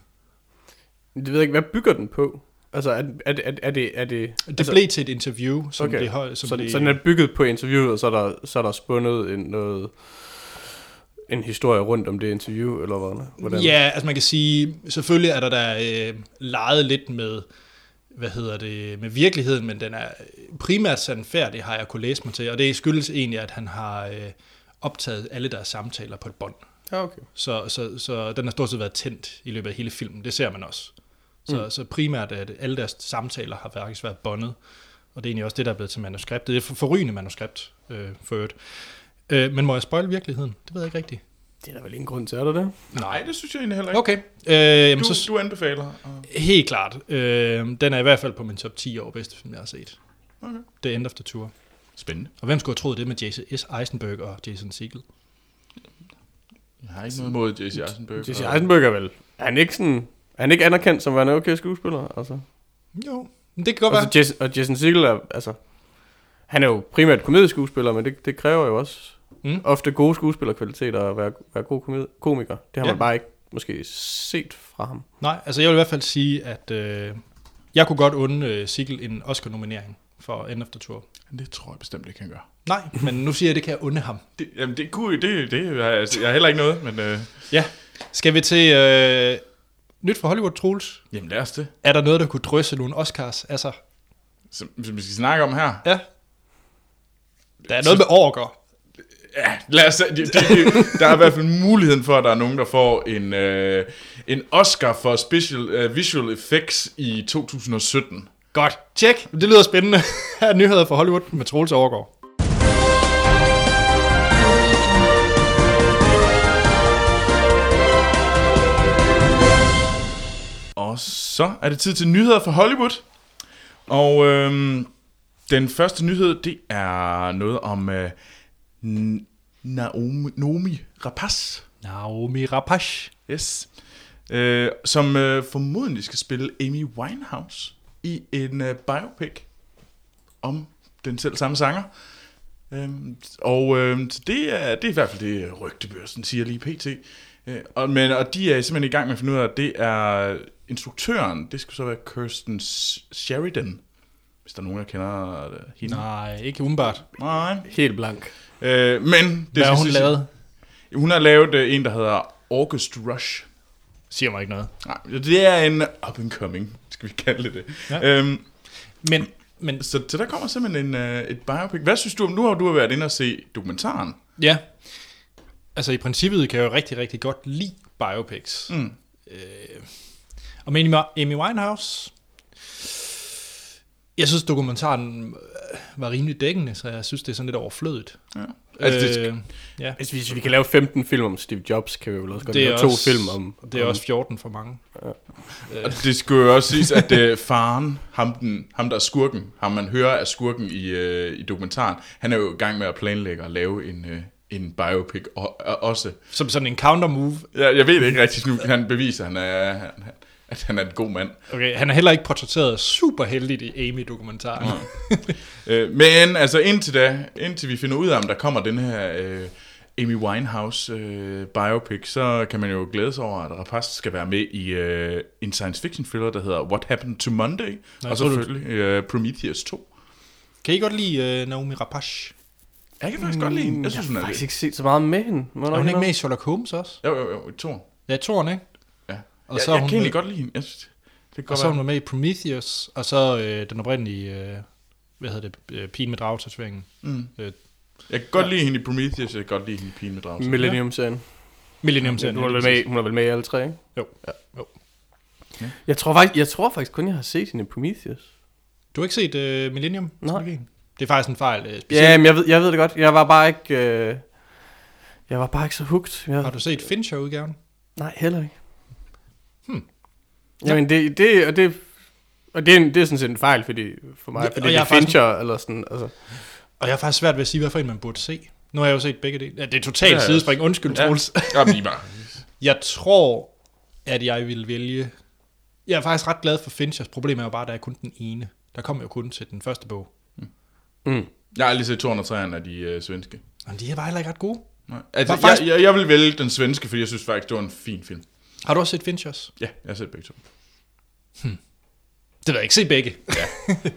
Det ved jeg ikke, hvad bygger den på? Altså, er, er, er, er det... Er det Det altså, blev til et interview, som Okay. det, høj- som så, det, så den er bygget på interviewet, og så er der, så er der spundet en, noget, en historie rundt om det interview, eller hvad? hvordan? Ja, altså man kan sige, selvfølgelig er der der øh, leget lidt med, hvad hedder det, med virkeligheden, men den er primært sandfærdig, har jeg kunne læse mig til, og det skyldes egentlig, at han har øh, optaget alle deres samtaler på et bånd. Ja, okay. Så, så, så den har stort set været tændt i løbet af hele filmen, det ser man også. Så, mm. så primært, at alle deres samtaler har faktisk været båndet, og det er egentlig også det, der er blevet til manuskriptet. Det er et forrygende manuskript, øh, for øvrigt. Øh, men må jeg spoil virkeligheden? Det ved jeg ikke rigtigt. Det er der vel ingen grund til, er der det? Nej, det synes jeg egentlig heller ikke. Okay, øh, jamen, Du, så, du anbefaler. Helt klart. Øh, den er i hvert fald på min top 10 over bedste film, jeg har set. Okay. The End of the Tour. Spændende. Og hvem skulle have troet det med Jason S. Eisenberg og Jason Segel? Jeg har ikke noget imod J.C. Eisenberg. Og- Eisenberg er vel... Er han ikke sådan... Er han ikke anerkendt som værende okay skuespiller? Altså, Jo, men det kan godt være. altså Jason, og Jason Segel er... Altså, Han er jo primært komedieskuespiller, men det, det kræver jo også Mm. ofte gode skuespillerkvaliteter at være, være god komiker. Det har Ja. man bare ikke måske set fra ham. Nej, altså jeg vil i hvert fald sige, at øh, jeg kunne godt unde øh, Sigel en Oscar-nominering for End of the Tour. Det tror jeg bestemt ikke, han gør. Nej, men nu siger jeg, at det kan jeg unde ham. *laughs* Det, jamen, det kunne det, det, jeg, altså, jeg har heller ikke noget, men øh, Ja. Skal vi til øh, nyt fra Hollywood, Troels? jamen lad os det. Er der noget, der kunne drysse nogle Oscars? Altså, Som, som vi skal snakke om her. ja. Der er noget med orker. Ja, lad os, det, det, det, der er i hvert fald muligheden for, at der er nogen, der får en, øh, en Oscar for special, uh, Visual Effects i 2017. Godt. Tjek. Det lyder spændende. *laughs* Her er nyheder fra Hollywood med Troels Overgaard. Og så er det tid til nyheder fra Hollywood. Og øhm, den første nyhed, det er noget om øh, Naomi, Naomi Rapace. Naomi Rapace. Yes. Øh, som øh, formodentlig skal spille Amy Winehouse i en øh, biopic om den selv samme sanger. Øhm, og øh, så det, er, det er i hvert fald det, rygtebørsen siger lige pt. Øh, og, men, og de er simpelthen i gang med at finde ud af, at det er instruktøren, det skal så være Kirsten Sheridan, hvis der er nogen, der kender øh, hende. Nej, ikke umiddelbart. Nej. Helt blank. Øh, men det Hvad har skal hun siges- lavet? Hun har lavet øh, en, der hedder August Rush. Siger mig ikke noget. Nej, det er en up and coming, skal vi kalde det det. Ja. Øhm, Men, men så, så der kommer simpelthen en, øh, et biopic. Hvad synes du om, nu har du været inde og se dokumentaren. ja, altså i princippet kan jeg jo rigtig, rigtig godt lide biopics. Mm. Øh, og med Amy Winehouse, jeg synes dokumentaren øh, var rimelig dækkende, så jeg synes, det er sådan lidt overflødigt. Ja. Altså, det, øh, ja, Hvis vi, hvis vi kan lave 15 film om Steve Jobs, kan vi jo også godt lave to også- film om... det er om, også 14 for mange. og det skulle jo også siges, at øh, faren, ham, den, ham der er skurken, ham man hører er skurken i, øh, i dokumentaren, han er jo i gang med at planlægge at lave en, øh, en biopic og, og også. Som sådan en counter move. Jeg, jeg ved det ikke rigtigt nu, han beviser, han er, han- *laughs* at han er en god mand. Okay, han er heller ikke portrætteret super heldigt i Amy-dokumentaren. *laughs* Øh, men altså indtil da, indtil vi finder ud af, om der kommer den her øh, Amy Winehouse øh, biopic, så kan man jo glæde sig over, at Rapace skal være med i øh, en science fiction thriller, der hedder What Happened to Monday, jeg og selvfølgelig øh, Prometheus 2. Kan I godt lide uh, Naomi Rapace? Jeg kan faktisk godt lide hende. Jeg synes, jeg har er faktisk ikke set så meget med hende. Må Er hun ikke med i Sherlock Holmes også? Jo, jo, jo, i toren. Ja, i toren, ikke? Ja. Og jeg, så er jeg hun kan egentlig med- godt lide hende. Jeg synes, det kan Og godt så er hun med i Prometheus, og så øh, den oprindelige, øh, hvad hedder det, øh, pigen med dragtatoveringen. Mm. Øh, Jeg kan godt lide hende i Prometheus, jeg kan godt lide hende i Pigen med Dragen. Millennium-serien. Millennium Hun er, vel med, hun er vel med i alle tre, ikke? Jo. Ja. Jo. Ja. Jeg tror, faktisk, jeg tror faktisk kun, jeg har set hende i Prometheus. Du har ikke set øh, Millennium? Nej. trilogien? Det er faktisk en fejl. Øh, Ja, specielt. men jeg ved, jeg ved det godt. Jeg var bare ikke... Øh, jeg var bare ikke så hooked. Jeg, Har du set Fincher-udgaven? Nej, heller ikke. Jamen, det, det, og det, og det, er, en- det er sådan set en fejl fordi, for mig, Ja, ja, fordi og det jeg er er faktisk- Fincher, eller sådan, altså. Og jeg har faktisk svært ved at sige, hvad for en man burde se. Nu har jeg jo set begge dele. Ja, det er totalt Ja, ja. sidespring. Undskyld, Ja. Troels. Lige bare. *laughs* Jeg tror, at jeg vil vælge... Jeg er faktisk ret glad for Finchers. Problemet er jo bare, at der er kun den ene. Der kommer jo kun til den første bog. Mm. Jeg har aldrig set 203'erne af de øh, svenske. Men de er bare heller ikke ret gode. Nej. Altså, faktisk- jeg, jeg, jeg vil vælge den svenske, fordi jeg synes faktisk, det var en fin film. Har du også set Finchers? Ja, jeg har set begge to. Det ved jeg ikke. Se begge. *laughs*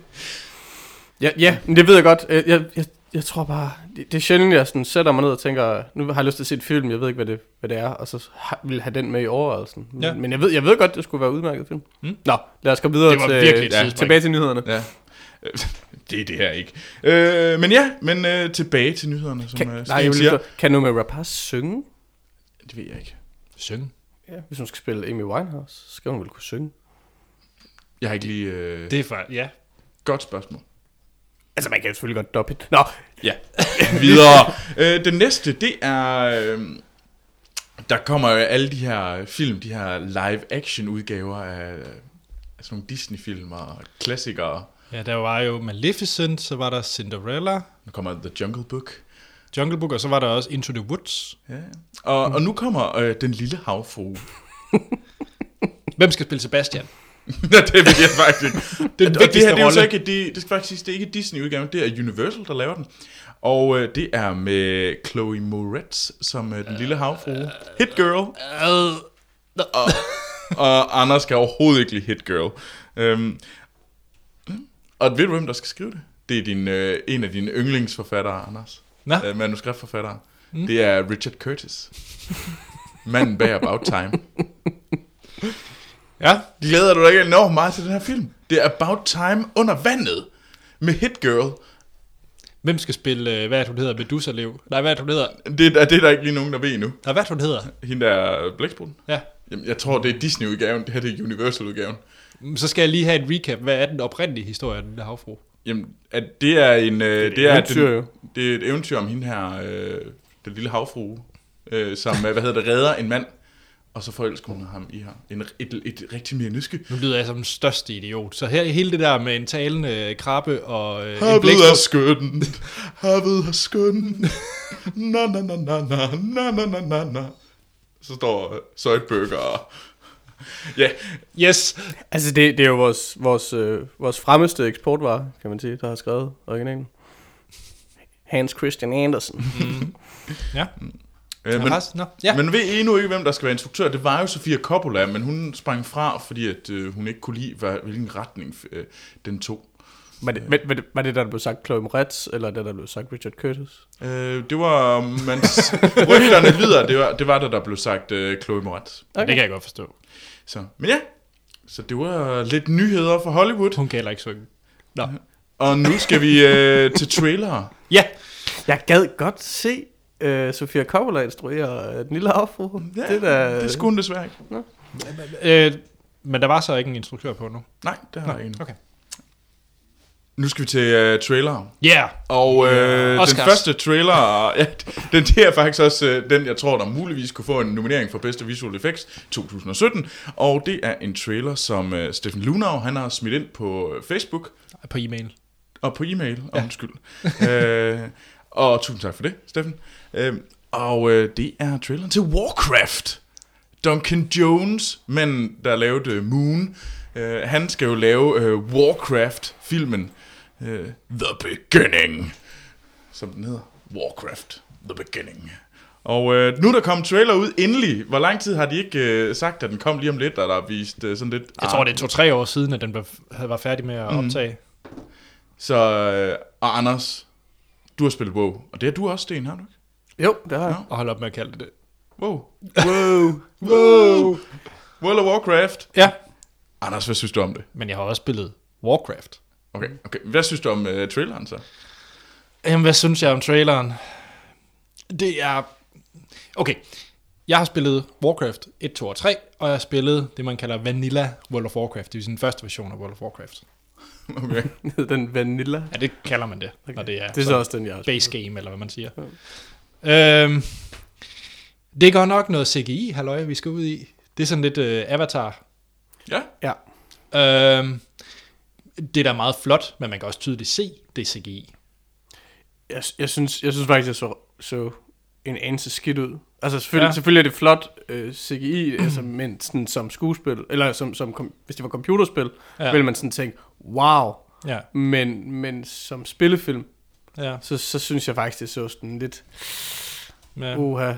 Ja, ja, men det ved jeg godt. Jeg, jeg, jeg, tror bare, det, det er sjældent, jeg sådan sætter mig ned og tænker, nu har jeg lyst til at se et film, jeg ved ikke, hvad det, hvad det er, og så har, vil have den med i overvejelsen. Men, Ja. ja. men jeg, ved, jeg ved godt, det skulle være udmærket film. Mm. Nå, lad os komme videre Det var til, ja, tilbage til nyhederne. Ja. *laughs* Det er det her ikke. Øh, men ja, men øh, tilbage til nyhederne, som Kan, øh, nej, jeg vil siger. kan Nome Rapace synge? Det ved jeg ikke. Synge. Ja. Hvis hun skal spille Amy Winehouse, så skal hun vel kunne synge. Jeg har ikke lige... Øh, det. Det er for, ja. Godt spørgsmål. Altså, man kan jo selvfølgelig godt doppe it. Nå, Ja, *laughs* videre. øh, det næste, det er... Øh, der kommer jo alle de her film, de her live-action udgaver af, af sådan nogle Disney-film og klassikere. Ja, der var jo Maleficent, så var der Cinderella, Nu kommer The Jungle Book. Jungle Book, og så var der også Into the Woods. Ja. Og, og nu kommer øh, Den Lille Havfrue. *laughs* Hvem skal spille Sebastian? *laughs* Nå, det ved jeg faktisk ikke. Det er og det her, det er jo så ikke, det, det skal faktisk sige, det er ikke Disney-udgaven, det er Universal, der laver den. Og øh, det er med Chloe Moretz som øh, den lille havfrue. Hit Girl. Øh, og, *laughs* og Anders kan overhovedet ikke lide Hit Girl. Øhm, og ved du, hvem der skal skrive det? Det er din, øh, en af dine yndlingsforfattere, Anders. Nå. Øh, manuskriptforfattere. Mm. Det er Richard Curtis. *laughs* Manden bag About Time. Ja, Glæder du dig ikke enormt meget til den her film? Det er About Time under vandet. Med Hit Girl. hvem skal spille, øh, hvad hun hedder, Medusa Lev? Nej, hvad hun hedder? Det, er, det er der ikke lige nogen, der ved endnu. Nej, hvad hun hedder? Hende der er Blæksprutten. Ja. Jamen, jeg tror, det er Disney-udgaven. Det her det er Universal-udgaven. Så skal jeg lige have en recap. Hvad er den oprindelige historie af den der havfru? Jamen, at det er en... Øh, det, et er eventyr, den, jo. det er et eventyr om hende her, øh, den lille havfrue, øh, som, øh, hvad hedder det, redder en mand, og så forelsker hun ham i her. En, et, et, et rigtig mere nyske. Nu lyder jeg som den største idiot. Så her hele det der med en talende krabbe og øh, en Havet er blæksprutte. skønt, havet er skønt, na na na na na na na na na na. Så står øh, Søjtbøger og... Ja, Yes. Altså, det, det er jo vores, vores, øh, vores fremmeste eksportvare, kan man sige, der har skrevet originalen. Hans Christian Andersen. *laughs* Ja. øh, Men, men, Nå, ja. Men ved endnu ikke, hvem der skal være instruktør. Det var jo Sofia Coppola, men hun sprang fra, fordi at, øh, hun ikke kunne lide, hvad, hvilken retning øh, den tog. Var det, var, det, var det, der blev sagt Chloe Moretz, eller det, der blev sagt Richard Curtis? Øh, det var, man, *laughs* rygterne lyder, det var, det var der, der blev sagt øh, Chloe Moretz. Okay. Det kan jeg godt forstå. Så, men ja, så det var lidt nyheder for Hollywood. Hun kan heller ikke synge. Nå. *laughs* Og nu skal vi øh, til trailer. Ja. Jeg gad godt se uh, Sofia Coppola instruere uh, Den Lille Havfru. Ja, det, der, det skulle hun desværre ikke. Øh, men der var så ikke en instruktør på nu. Nej, det har jeg ikke. Okay. Nu skal vi til uh, trailer. Yeah. Og øh, den Oscars. første trailer, ja, *laughs* den det er faktisk også øh, den, jeg tror, der muligvis kunne få en nominering for bedste visual effects 2017. Og det er en trailer, som øh, Steffen Lunau, han har smidt ind på Facebook På e-mail. og på e-mail, ja. undskyld. øh, og tusind tak for det, Steffen. Øh, og øh, det er traileren til Warcraft. Duncan Jones, manden, der lavede Moon, øh, han skal jo lave øh, Warcraft-filmen øh, The Beginning, som den hedder. Warcraft, The Beginning. Og øh, nu er der kommet trailer ud endelig. Hvor lang tid har de ikke øh, sagt, at den kom lige om lidt, og der er vist øh, sådan lidt... Jeg tror, det er to-tre år siden, at den var færdig med at optage. Så, øh, og Anders, du har spillet WoW, og det har du også, Sten, har du ikke? Jo, det har jeg. Og hold op med at kalde det det. WoW. Wow. *laughs* WoW. World of Warcraft. Ja. Anders, hvad synes du om det? Men jeg har også spillet Warcraft. Okay, okay. Hvad synes du om uh, traileren så? Jamen, hvad synes jeg om traileren? Det er... Okay, jeg har spillet Warcraft 1, 2 og 3, og jeg har spillet det, man kalder Vanilla World of Warcraft. Det er den første version af World of Warcraft. Okay. *laughs* Den Vanilla. Ja, det kalder man det, okay. når det er, Det er så også den, jeg har spillet. base game, eller hvad man siger. Øhm, det er godt nok noget CGI, halløj, vi skal ud i. Det er sådan lidt øh, Avatar. Ja. Ja. Øhm, det er da meget flot, men man kan også tydeligt se, det er CGI. Jeg, jeg, synes, jeg synes faktisk, jeg så, så en anelse skidt ud. Altså selvfølgelig, Ja. selvfølgelig er det flot øh, CGI, *clears throat* altså, men sådan, som skuespil, eller som, som kom, hvis det var computerspil, ja. ville man sådan tænke, wow. Ja, Men, men som spillefilm, ja. så, så synes jeg faktisk, det så sådan lidt, ja. uha.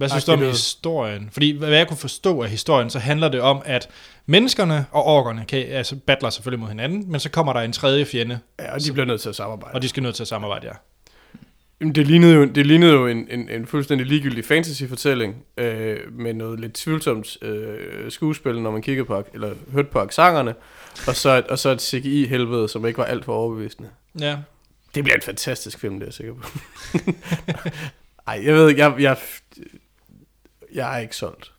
Hvad synes du om historien? Fordi hvad jeg kunne forstå af historien, så handler det om, at menneskerne og orkerne kan, altså battler selvfølgelig mod hinanden, men så kommer der en tredje fjende, Ja, og de bliver nødt til at samarbejde. og de skal nødt til at samarbejde, ja. Jamen, det lignede jo, det lignede jo en, en, en fuldstændig ligegyldig fantasy-fortælling øh, med noget lidt tvivlsomt øh, skuespil, når man kigger på, eller hørte på aksangerne, og så, et, og så et CGI-helvede, som ikke var alt for overbevisende. Ja, Det bliver en fantastisk film, det er jeg sikker på. *laughs* Ej, jeg ved ikke, jeg, jeg, jeg er ikke solgt.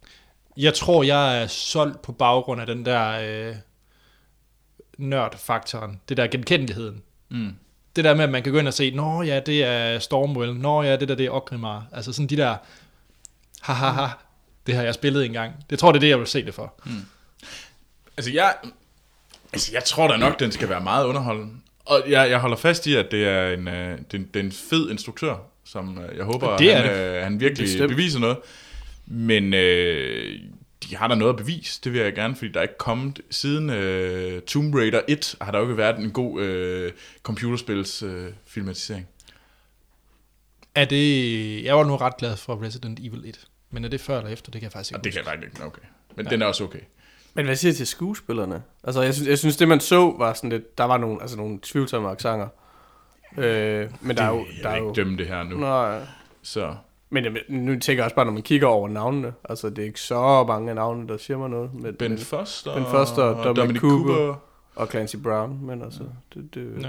Jeg tror, jeg er solgt på baggrund af den der øh, nørd-faktoren. Det der genkendeligheden. Mm. Det der med, at man kan gå ind og se, Nå ja, det er Stormwell. Nå ja, det der, det er Ogrimmar. Altså sådan de der, ha ha ha, det har jeg spillet engang. Det tror det er det, jeg vil se det for. Altså, jeg, altså, jeg tror da nok, den skal være meget underholdende. Og jeg, jeg holder fast i, at det er en, øh, det, det er en fed instruktør, som øh, jeg håber, Det er han, det. øh, han virkelig Bestemt. beviser noget. Men øh, de har der noget at bevise, det vil jeg gerne, fordi der er ikke kommet, siden øh, Tomb Raider 1, har der jo ikke været en god øh, computerspils øh, filmatisering. Er det... Jeg var nu ret glad for Resident Evil 1. Men er det før eller efter? Det kan jeg faktisk ikke Og det kan jeg faktisk ikke, okay. Men Ja. den er også okay. Men hvad siger du til skuespillerne? Altså, jeg synes, jeg synes det man så var sådan lidt, der var nogle, altså nogle tvivlsomme accenter. Øh, men der er jo, jeg der vil er jo, ikke dømme det her nu. nej, Så men jeg, nu tænker jeg også bare, når man kigger over navnene, altså det er ikke så mange navne, der siger mig noget. Med, Ben Foster, Ben Foster, og Dominic Dominic Cooper. Cooper. og Clancy Brown, men altså, det, det, Ja.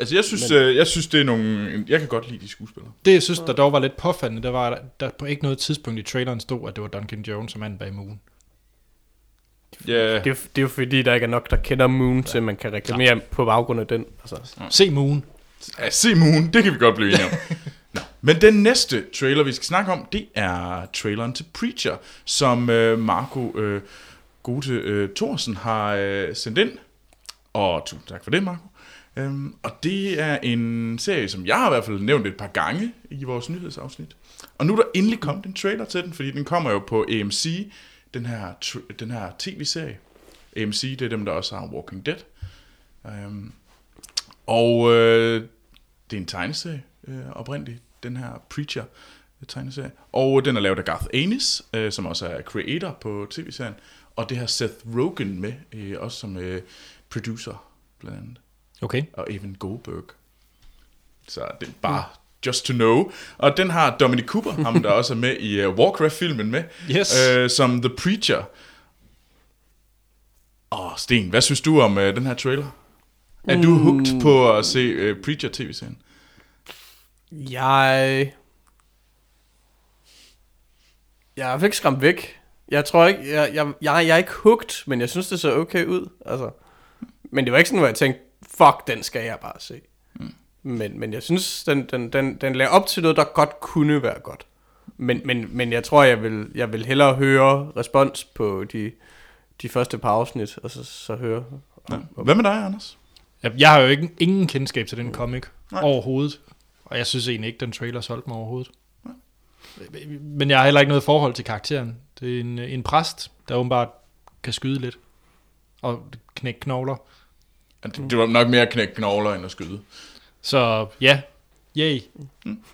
Altså, jeg synes, Men- øh, jeg synes, det er nogle... Jeg kan godt lide de skuespillere. Det, jeg synes, der dog var lidt påfaldende, det var, at der på ikke noget tidspunkt i traileren stod, at det var Duncan Jones som mand bag Moon. Ja, det, er, jo- det er jo fordi, der ikke er nok, der kender Moon, til man kan reklamere på baggrund af den. Altså, Se Moon. ja, se Moon, det kan vi godt blive enige om. *laughs* Men den næste trailer, vi skal snakke om, det er traileren til Preacher, som øh, Marco øh, Gute øh, Thorsen har øh, sendt ind. Og tusind tak for det, Marco. Øhm, og det er en serie, som jeg har i hvert fald nævnt et par gange i vores nyhedsafsnit. Og nu er der endelig kommet en trailer til den, fordi den kommer jo på AMC, den her, den her tv-serie. AMC, det er dem, der også har Walking Dead. Øhm, og øh, det er en tegneserie øh, oprindeligt, den her Preacher tegneserie. Og den er lavet af Garth Ennis, øh, som også er creator på tv-serien. Og det har Seth Rogen med, øh, også som øh, producer blandt andet. Okay. Og Evan Goldberg. Så det er bare just to know. Og den har Dominic Cooper, ham der *laughs* også er med i uh, Warcraft-filmen med, Yes. øh, som The Preacher. Åh, Sten, hvad synes du om øh, den her trailer? Er du hooked på at se øh, Preacher tv-serien? Jeg... Jeg er i hvert fald ikke skræmt væk. Jeg tror ikke, jeg, jeg, jeg, jeg er ikke hooked, men jeg synes, det ser okay ud. Altså. Men det var ikke sådan, hvor jeg tænkte, fuck, den skal jeg bare se. Mm. Men, men jeg synes, den, den, den, den lagde op til noget, der godt kunne være godt. Men, men, men jeg tror, jeg vil, jeg vil hellere høre respons på de, de første par afsnit, og så, så høre. Ja. Hvad med dig, Anders? Jeg, jeg har jo ikke, ingen kendskab til den comic Nej. overhovedet. Og jeg synes egentlig ikke, den trailer solgte mig overhovedet. Men jeg har heller ikke noget forhold til karakteren. Det er en, en præst, der åbenbart kan skyde lidt. Og knække knogler. Det, det var nok mere knæk knogler end at skyde. Så ja, yay.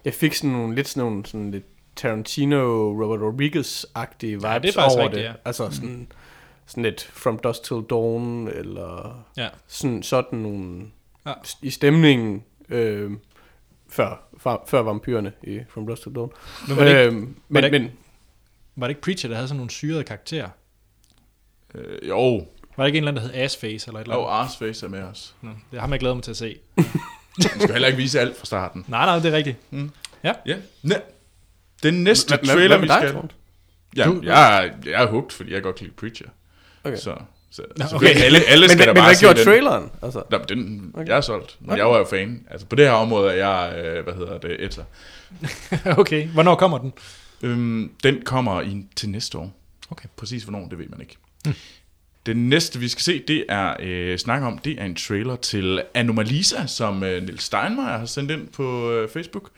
Jeg fik sådan nogle, lidt sådan nogle, sådan lidt Tarantino, Robert Rodriguez-agtige vibes Ja, det er over rigtigt, det. ja. Altså sådan, sådan lidt From Dusk Till Dawn, eller Ja. sådan, sådan nogle, Ja. i stemningen, øh, før, før, før vampyrerne i From Dusk Till Dawn. Men var det, ikke, Øh, men, det ikke- men, var det ikke Preacher, der havde sådan nogle syrede karakterer? Øh, jo, Var det ikke en eller anden, der hed Assface eller et eller andet? Arsface er med os. Nå, det har jeg glædet mig til at se. *laughs* Man skal heller ikke vise alt fra starten. Nej, nej, det er rigtigt. Ja. Næ. Den næste trailer, vi skal... Ja, jeg, er, jeg er hooked, fordi jeg godt kan lide Preacher. Okay. Så, så okay. alle, alle Men, skal men, da men bare hvad gjorde den. traileren? Altså, Nå, den, Okay. jeg er solgt. Men Okay. jeg var jo fan. Altså, på det her område er jeg, øh, hvad hedder det, etter. *laughs* okay, hvornår kommer den? Øhm, den kommer i, til næste år. Okay. Præcis hvornår, det ved man ikke. Den næste, vi skal se, det er øh, snak om, det er en trailer til Anomalisa, som øh, Nils Steinmeier har sendt ind på øh, Facebook.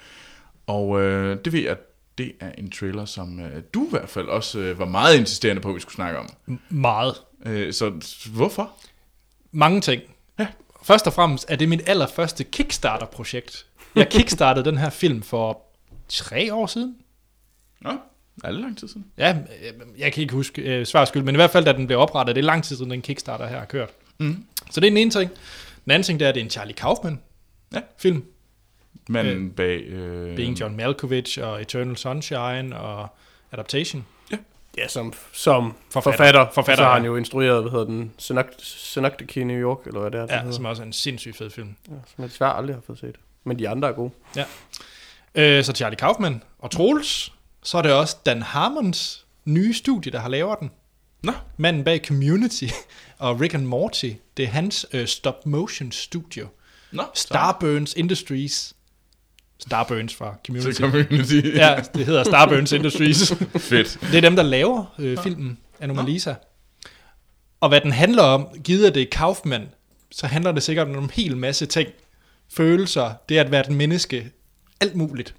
Og øh, det ved jeg, det er en trailer, som øh, du i hvert fald også øh, var meget insisterende på, at vi skulle snakke om. M- meget. Øh, så hvorfor? Mange ting. Ja. Først og fremmest er det mit allerførste Kickstarter-projekt. Jeg kickstartede den her film for tre år siden. Nå, er det lang tid siden? Ja, øh, jeg kan ikke huske øh, svar skyld, men i hvert fald, da den blev oprettet, det er lang tid siden, den Kickstarter her har kørt. Mm. Så det er den ene ting. Den anden ting, det er, at det er en Charlie Kaufman Ja. film. Manden bag... Øh, Being John Malkovich og Eternal Sunshine og Adaptation. Ja, som, som Forfatter. forfatter, Forfatter, så har ja. han jo instrueret, hvad hedder den, Synecdoche i New York, eller hvad det er, den Ja, hedder. som også er en sindssygt fed film. Ja, som jeg desværre aldrig har fået set. Men de andre er gode. Øh, så Charlie Kaufman og Troels. Så er det også Dan Harmons nye studie, der har lavet den. Nå. Manden bag Community *laughs* og Rick and Morty. Det er hans øh, stop motion studio. Nå, Starburns Industries. Starburns fra Community. Community. Ja, det hedder Starburns Industries. *laughs* Fedt. Det er dem, der laver øh, filmen Anomalisa. Og hvad den handler om, givet at det er Kaufman, så handler det sikkert om en hel masse ting. Følelser, det at være et menneske, alt muligt.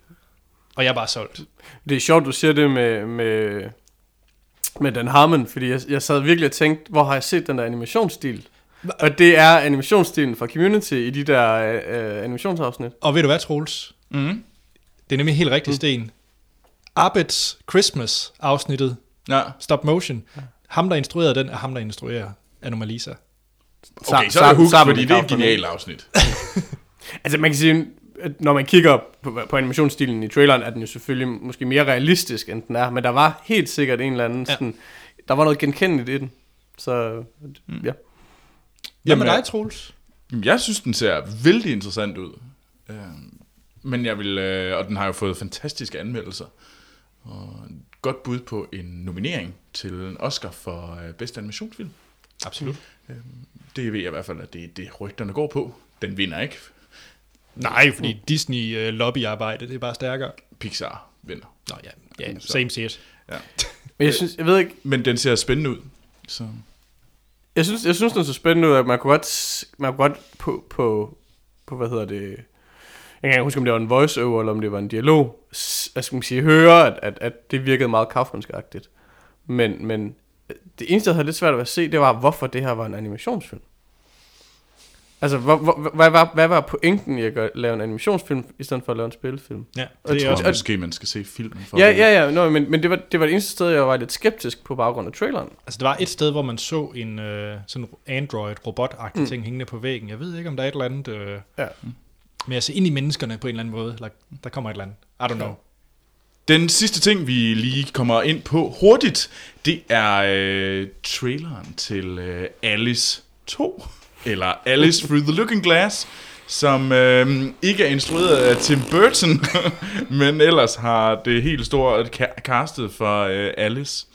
Og jeg er bare solgt. Det er sjovt, du siger det med, med med Dan Harmon, fordi jeg, jeg sad virkelig og tænkte, hvor har jeg set den der animationsstil? Og det er animationsstilen fra Community i de der øh, animationsafsnit. Og ved du hvad, Troels? Mm. Det er nemlig helt rigtig sten. Abeds Christmas afsnittet, Ja. stop motion. Ham, der instruerede den, er ham, der instruerer Anomalisa. Okay, så er det sammen fordi det er et genialt afsnit. *laughs* Altså man kan sige, at når man kigger på, på animationsstilen i traileren, er den jo selvfølgelig måske mere realistisk, end den er. Men der var helt sikkert en eller anden Ja. sådan, der var noget genkendeligt i den. Så ja. Hvad Jamen, med dig, Troels? Jamen, Jeg synes, den ser vældig interessant ud. Øh, Men jeg vil, øh, og den har jo fået fantastiske anmeldelser. Og godt bud på en nominering til en Oscar for øh, bedste animationsfilm. Absolut. Det ved jeg i hvert fald, at det er det, rygterne går på. Den vinder ikke. Nej, fordi Disney øh, lobbyarbejde, det er bare stærkere. Pixar vinder. Nå ja, ja same shit. Men jeg synes, jeg ved ikke, Men den ser spændende ud. Så. jeg synes, jeg synes, den er så spændende ud, at man kunne godt, man kunne godt på, på, på, hvad hedder det, jeg kan ikke huske, om det var en voice-over, eller om det var en dialog, s- hvad skal man sige, høre, at, at, at det virkede meget kaufmannskagtigt. Men, men det eneste, jeg havde lidt svært ved at se, det var, hvorfor det her var en animationsfilm. Altså, hvor, hvor, hvad, var, hvad var pointen i at gøre, lave en animationsfilm, i stedet for at lave en spillefilm? Ja, det er jeg også, Og måske man skal se filmen for Ja, ja, ja, no, men, men det, var, det var det eneste sted, jeg var lidt skeptisk på baggrund af traileren. altså, der var et sted, hvor man så en øh, sådan Android-robot-agtig mm. ting hængende på væggen. Jeg ved ikke, om der er et eller andet... Øh, Ja. Men jeg ser ind i menneskerne på en eller anden måde. Like, der kommer et eller andet. I don't know. Den sidste ting, vi lige kommer ind på hurtigt, det er øh, traileren til øh, Alice 2, eller Alice *laughs* Through the Looking Glass, som øh, ikke er instrueret af Tim Burton, *laughs* men ellers har det helt store ca- castet for øh, Alice.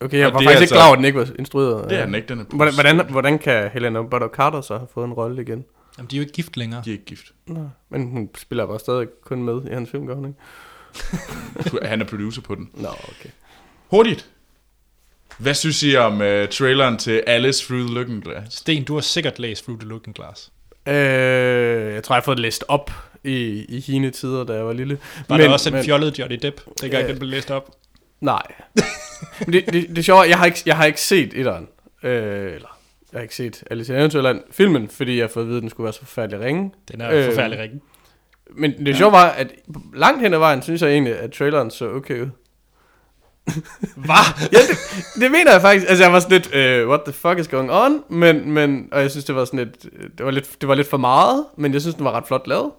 Okay, jeg var det faktisk ikke altså- klar over, at den ikke var instrueret. Det er den ikke, den er Hvordan, hvordan, hvordan kan Helena Bonham Carter så have fået en rolle igen? Jamen, de er jo ikke gift længere. De er ikke gift. Nå. Men hun spiller bare stadig kun med i hans film, gør hun ikke? *laughs* Han er producer på den. Nå, okay. Hurtigt. Hvad synes I om øh, traileren til Alice Through the Looking Glass? Sten, du har sikkert læst Through the Looking Glass. Øh, jeg tror, jeg har fået det læst op i, i hine tider, da jeg var lille. Var men, der også en fjollet Johnny Depp, dengang Ja. den blev læst op? Nej. *laughs* Men det, det, det er sjovt, jeg har ikke, jeg har ikke set etteren. Øh, eller, jeg har ikke set Alice i Eventyrland filmen, fordi jeg har fået at vide, at den skulle være så forfærdelig ringe. Den er øh, Øh, forfærdelig ringen. Men det sjove var, at langt hen ad vejen, synes jeg egentlig, at traileren så okay ud. *laughs* Hvad? ja, det, det mener jeg faktisk. Altså, jeg var sådan lidt, uh, what the fuck is going on? Men, men, og jeg synes, det var sådan lidt, det var lidt, det var lidt for meget, men jeg synes, den var ret flot lavet.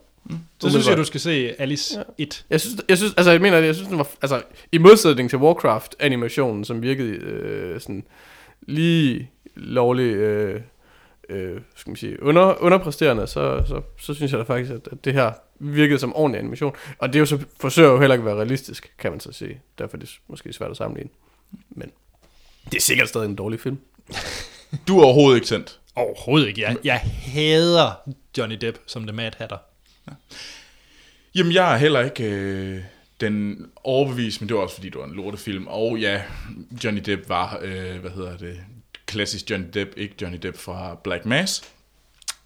Så synes jeg, du skal se Alice 1. Jeg synes, jeg synes, altså, jeg mener, jeg synes, den var, altså, i modsætning til Warcraft-animationen, som virkede øh, sådan lige lovlig, øh, øh, skal man sige, under, underpræsterende, så, så, så synes jeg da faktisk, at, at det her virkede som ordentlig animation. Og det er jo så, forsøger jo heller ikke at være realistisk, kan man så sige. Derfor er det måske svært at sammenligne. Men det er sikkert stadig en dårlig film. Du er overhovedet ikke sendt. Overhovedet ikke. Jeg, jeg hader Johnny Depp som The Mad Hatter. Jamen, jeg er heller ikke øh, den overbevist, men det var også, fordi det var en lortefilm. Og ja, Johnny Depp var, øh, hvad hedder det, klassisk Johnny Depp, ikke Johnny Depp fra Black Mass.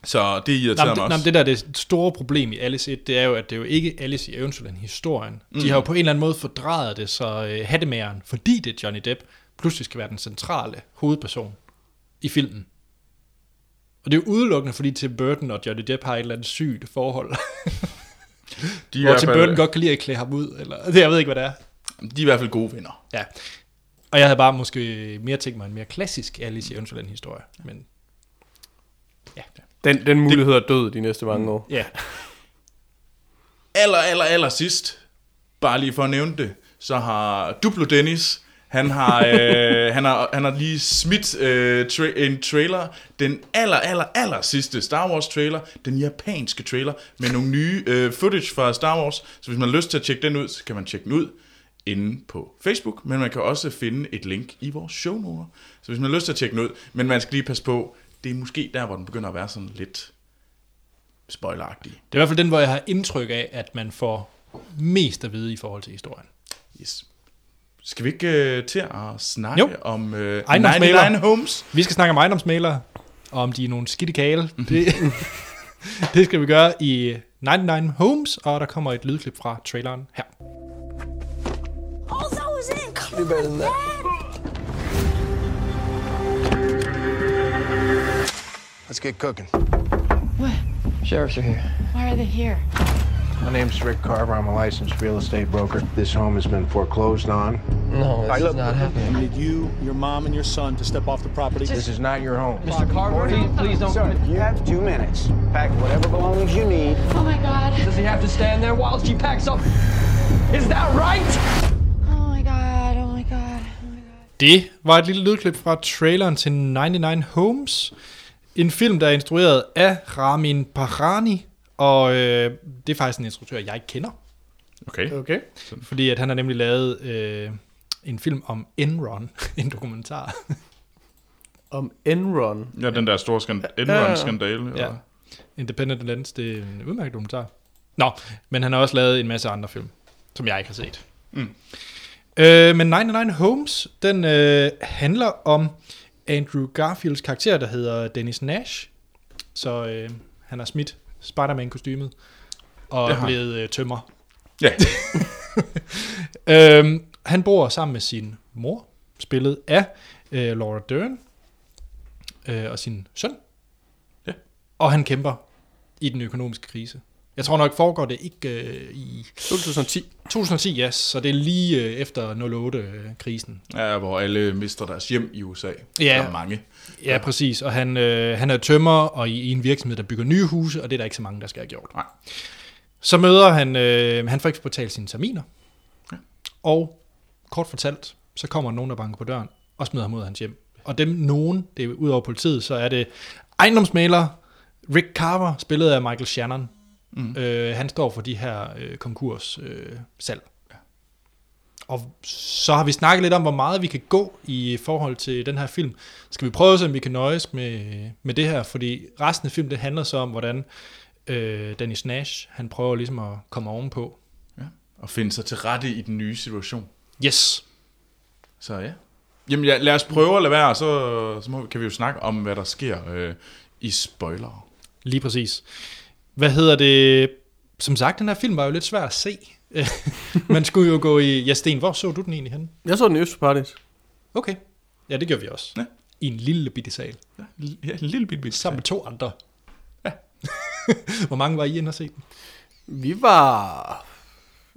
Så det irriterer Nej, mig også. nej, det der det store problem i Alice 1, det er jo, at det er jo ikke Alice i Eventyrland historien. Mm. De har jo på en eller anden måde fordrejet det, så øh, hattemageren, fordi det er Johnny Depp, pludselig skal være den centrale hovedperson i filmen. Og det er jo udelukkende, fordi Tim Burton og Johnny Depp har et eller andet sygt forhold. de, er hvor Tim Burton godt kan lide at klæde ham ud, eller det, *laughs* jeg ved ikke, hvad det er. de er i hvert fald gode venner. Ja. Og jeg havde bare måske mere tænkt mig en mere klassisk Alice i Eventyrland historie. Men ja, Den, den mulighed er død de næste mange år. ja. *laughs* Aller, aller, aller sidst, bare lige for at nævne det, så har Duplo Dennis, han har, øh, *laughs* han har, han har lige smidt øh, tra- en trailer, den aller, aller, aller sidste Star Wars trailer, den japanske trailer, med nogle nye øh, footage fra Star Wars. Så hvis man har lyst til at tjekke den ud, så kan man tjekke den ud inde på Facebook, men man kan også finde et link i vores shownoter. Så hvis man har lyst til at tjekke den ud, men man skal lige passe på, det er måske der, hvor den begynder at være sådan lidt spoileragtig. Det er i hvert fald den, hvor jeg har indtryk af, at man får mest at vide i forhold til historien. Yes. Skal vi ikke uh, til at snakke Jo. om Ejendomsmægler. 99 Homes? Vi skal snakke om ejendomsmælere, og om de er nogle skidte kale. Det, *laughs* det skal vi gøre i 99 Homes, og der kommer et lydklip fra traileren her. All those ink do better than that. Let's get cooking. What? Sheriffs are here. Why are they here? My name's Rick Carver. I'm a licensed real estate broker. This home has been foreclosed on. No, this is not happening. I need you, your mom, and your son to step off the property. This is not your home. Mr. Carver, please, please don't. Sir, you have two minutes. Pack whatever belongings you need. Oh my god. Does he have to stand there while she packs up? Is that right? Det var et lille lydklip fra traileren til 99 Homes. En film, der er instrueret af Ramin Bahrani, og øh, det er faktisk en instruktør, jeg ikke kender. Okay. Okay. Fordi at han har nemlig lavet øh, en film om Enron, *laughs* en dokumentar. Om Enron. Ja, den der store skand-. Enron-skandale. Ja. Ja. Independent Lens, det er en udmærket dokumentar. Nå, men han har også lavet en masse andre film, som jeg ikke har set. Mm. Øh, men 99 Homes, den øh, handler om Andrew Garfields karakter, der hedder Dennis Nash. Så øh, han har smidt Spider-Man-kostymet og er blevet øh, tømmer. ja. *laughs* Øhm, han bor sammen med sin mor, spillet af øh, Laura Dern, øh, og sin søn. Ja. Og han kæmper i den økonomiske krise. Jeg tror nok, foregår det ikke øh, i 2010. 2010, ja, så det er lige øh, efter 08-krisen. ja, hvor alle mister deres hjem i USA. Ja. Der er mange. Ja, præcis. Og han, øh, han er tømmer og i, i en virksomhed, der bygger nye huse, og det er der ikke så mange, der skal have gjort. Nej. Så møder han, øh, han får ikke betalt sine terminer. Ja. Og kort fortalt, så kommer nogen, der banker på døren, og smider ham ud af hans hjem. Og dem nogen, det er ud over politiet, så er det ejendomsmaler Rick Carver, spillet af Michael Shannon. Mm. Øh, han står for de her øh, konkurs øh, salg. Og så har vi snakket lidt om, hvor meget vi kan gå i forhold til den her film. Skal vi prøve, om vi kan nøjes med, med det her? Fordi resten af filmen, det handler så om, hvordan øh, Dennis Nash, han prøver ligesom at komme ovenpå. Ja. Og finde sig til rette i den nye situation. Yes. Så ja. Jamen ja, lad os prøve at lade være, så, så må, kan vi jo snakke om, hvad der sker øh, i spoiler. Lige præcis. Hvad hedder det? Som sagt, den her film var jo lidt svær at se. *laughs* Man skulle jo gå i... Ja, Sten, hvor så du den egentlig hen? Jeg så den i Østpartis. Okay. Ja, det gør vi også. Ja. I en lille bitte sal. Ja, ja en lille bit bit. Sammen med to andre. Ja. *laughs* hvor mange var I inde og se den? Vi var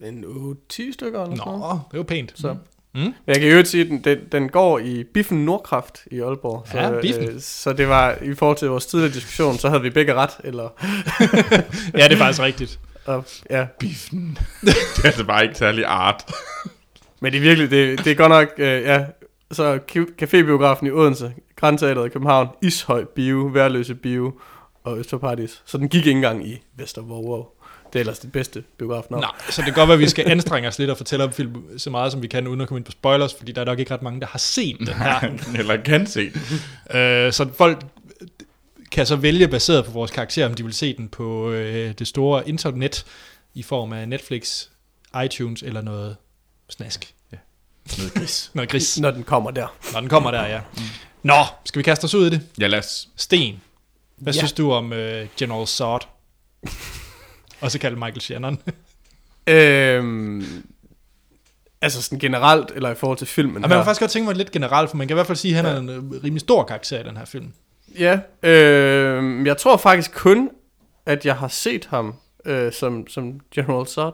en 8-10 stykker eller sådan noget. Nå, det var pænt. Så. Mm. Men Jeg kan jo ikke sige, at den, den, den går i Biffen Nordkraft i Aalborg. Så, Ja, Biffen. Øh, så det var, i forhold til vores tidligere diskussion, så havde vi begge ret. Eller, *laughs* Ja, det er faktisk rigtigt. og, ja. Biffen. *laughs* det er altså bare ikke særlig art. Men det er virkelig, det, det er godt nok, øh, ja. Så ca- Cafébiografen i Odense, Grænteateret i København, Ishøj Bio, Værløse Bio og Østerpartis. Så den gik ikke engang i Vestervåg. Det er ellers det bedste biografnavn. Nej, så det kan godt være, at vi skal anstrenge os lidt og fortælle om film så meget, som vi kan, uden at komme ind på spoilers, fordi der er nok ikke ret mange, der har set den her. Eller kan se. øh, så folk kan så vælge, baseret på vores karakter, om de vil se den på øh, det store internet, i form af Netflix, iTunes eller noget snask. Ja. Noget gris. *laughs* Noget gris, Når den kommer der. når den kommer der, ja. Nå, skal vi kaste os ud i det? Ja, lad os. Sten, hvad Ja. ja. synes du om øh, General Zod? *laughs* Også kaldt Michael Shannon. *laughs* Øhm, altså sådan generelt, eller i forhold til filmen Og man kan faktisk godt tænke mig lidt generelt, for man kan i hvert fald sige, at han er en øh, rimelig stor karakter i den her film. Ja, øh, jeg tror faktisk kun, at jeg har set ham øh, som, som General Zod.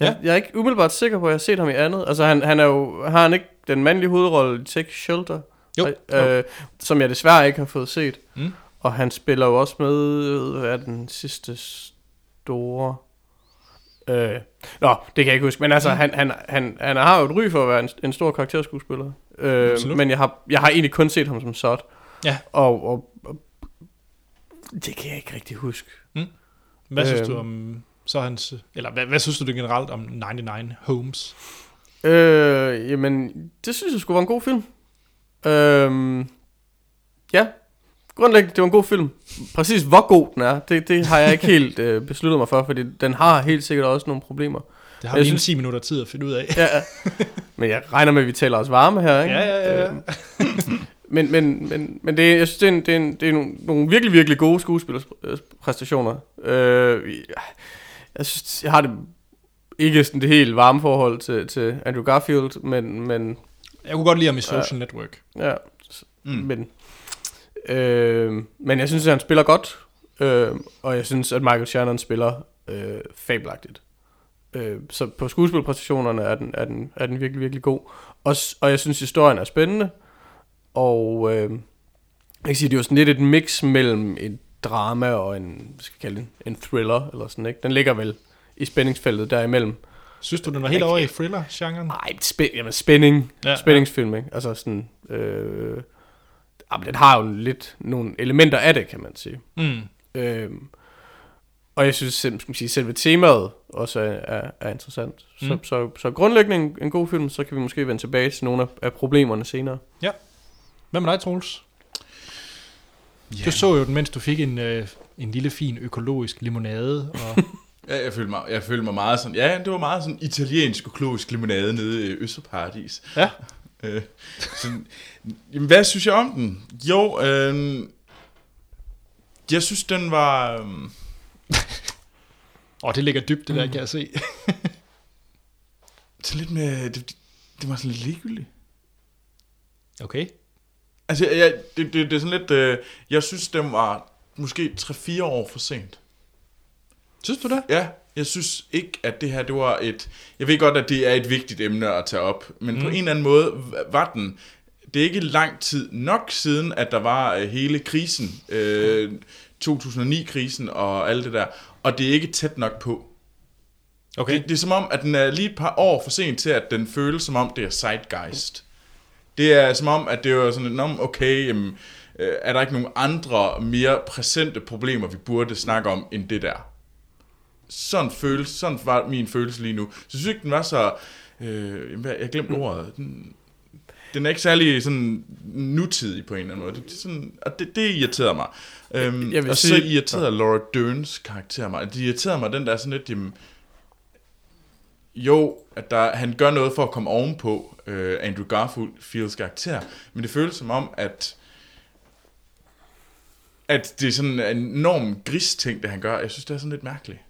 Ja. Jeg, jeg er ikke umiddelbart sikker på, at jeg har set ham i andet. Altså, han, han er jo, har han ikke den mandlige hovedrolle i Take Shelter? Jo, Øh, som jeg desværre ikke har fået set. Mm. Og han spiller jo også med, hvad er den sidste store... Øh, nå, det kan jeg ikke huske. Men altså, mm. han, han, han, han har jo et ry for at være en, en stor karakterskuespiller. Øh, Absolut. men jeg har, jeg har egentlig kun set ham som Zod. Ja. Og, og, og det kan jeg ikke rigtig huske. Hvad synes Øhm. du om så hans, eller hvad, hvad synes du generelt om 99 Homes? Øh, jamen, det synes jeg skulle være en god film. Øh, ja, grundlæggende, det var en god film. Præcis hvor god den er, det, det har jeg ikke *laughs* helt øh, besluttet mig for, fordi den har helt sikkert også nogle problemer. Det har Jeg vi synes- synes... 10 minutter tid at finde ud af. Ja, ja. *laughs* men jeg regner med, at vi taler os varme her, ikke? Ja, ja, ja, ja. Øh, men men, men, men det, jeg synes, det er, en, det er, en, det er nogle, nogle virkelig, virkelig gode skuespillerpræstationer. Øh, jeg synes, jeg har det ikke sådan det helt varme forhold til, til Andrew Garfield, men, men Jeg kunne godt lide ham i Social Network. Ja, mm. men, øh, men jeg synes, at han spiller godt, øh, og jeg synes, at Michael Shannon spiller øh, fabelagtigt. Øh, så på skuespilpræstationerne er den, er, den, er den virkelig, virkelig god. Og, og jeg synes, historien er spændende, og øh, jeg kan sige, det er jo sådan lidt et mix mellem et drama og en, skal jeg kalde det, en thriller, eller sådan, ikke? Den ligger vel i spændingsfeltet derimellem. Synes du, den var helt over i thriller-genren? Nej, spæ- jamen, spænding. Ja, Ja, Spændingsfilm, ikke? Altså sådan... Øh, jamen, den har jo lidt nogle elementer af det, kan man sige. Mm. Øhm, og jeg synes, selv- skal man sige, selve temaet også er, er, er interessant. Så, Mm. så, så grundlæggende en, en god film, så kan vi måske vende tilbage til nogle af, af problemerne senere. Ja. Hvad med dig, Troels? Du så jo den, mens du fik en, øh, en lille fin økologisk limonade. Og, *laughs* Ja, jeg følte mig, jeg følte mig meget sådan, ja, det var meget sådan italiensk økologisk limonade nede i Østerparadis. ja, Øh, sådan, jamen, hvad synes jeg om den? Jo, øh, jeg synes, den var... Øh, og det ligger dybt, det der, kan jeg se. *laughs* så lidt med... Det, det var sådan lidt ligegyldigt. Okay. Altså, jeg, det, det, det er sådan lidt... Øh, jeg synes, den var måske 3-4 år for sent. Synes du det? Ja, jeg synes ikke, at det her, det var et... Jeg ved godt, at det er et vigtigt emne at tage op, men mm. på en eller anden måde var den... Det er ikke lang tid nok siden, at der var øh, hele krisen, øh, 2009-krisen og alt det der, og det er ikke tæt nok på. Okay. Det, det er som om, at den er lige et par år for sent til, at den føles som om, det er zeitgeist. Det er som om, at det er sådan, "Nå, okay, jamen, øh, er der ikke nogen andre mere præsente problemer, vi burde snakke om, end det der? Sådan, føles, sådan var min følelse lige nu. Så jeg synes ikke, den var så... Øh, jeg glemte ordet. Den, den er ikke særlig sådan nutidig på en eller anden måde. Det, det, sådan, og det, det irriterede mig. Øhm, Jeg vil og så sige- irriterede Laura Derns karakter mig. Det irriterede mig, den der sådan lidt... Jamen, jo, at der, han gør noget for at komme ovenpå øh, Andrew Garfields karakter, men det føles som om, at at det er sådan en enorm gris ting, det han gør. Jeg synes, det er sådan lidt mærkeligt.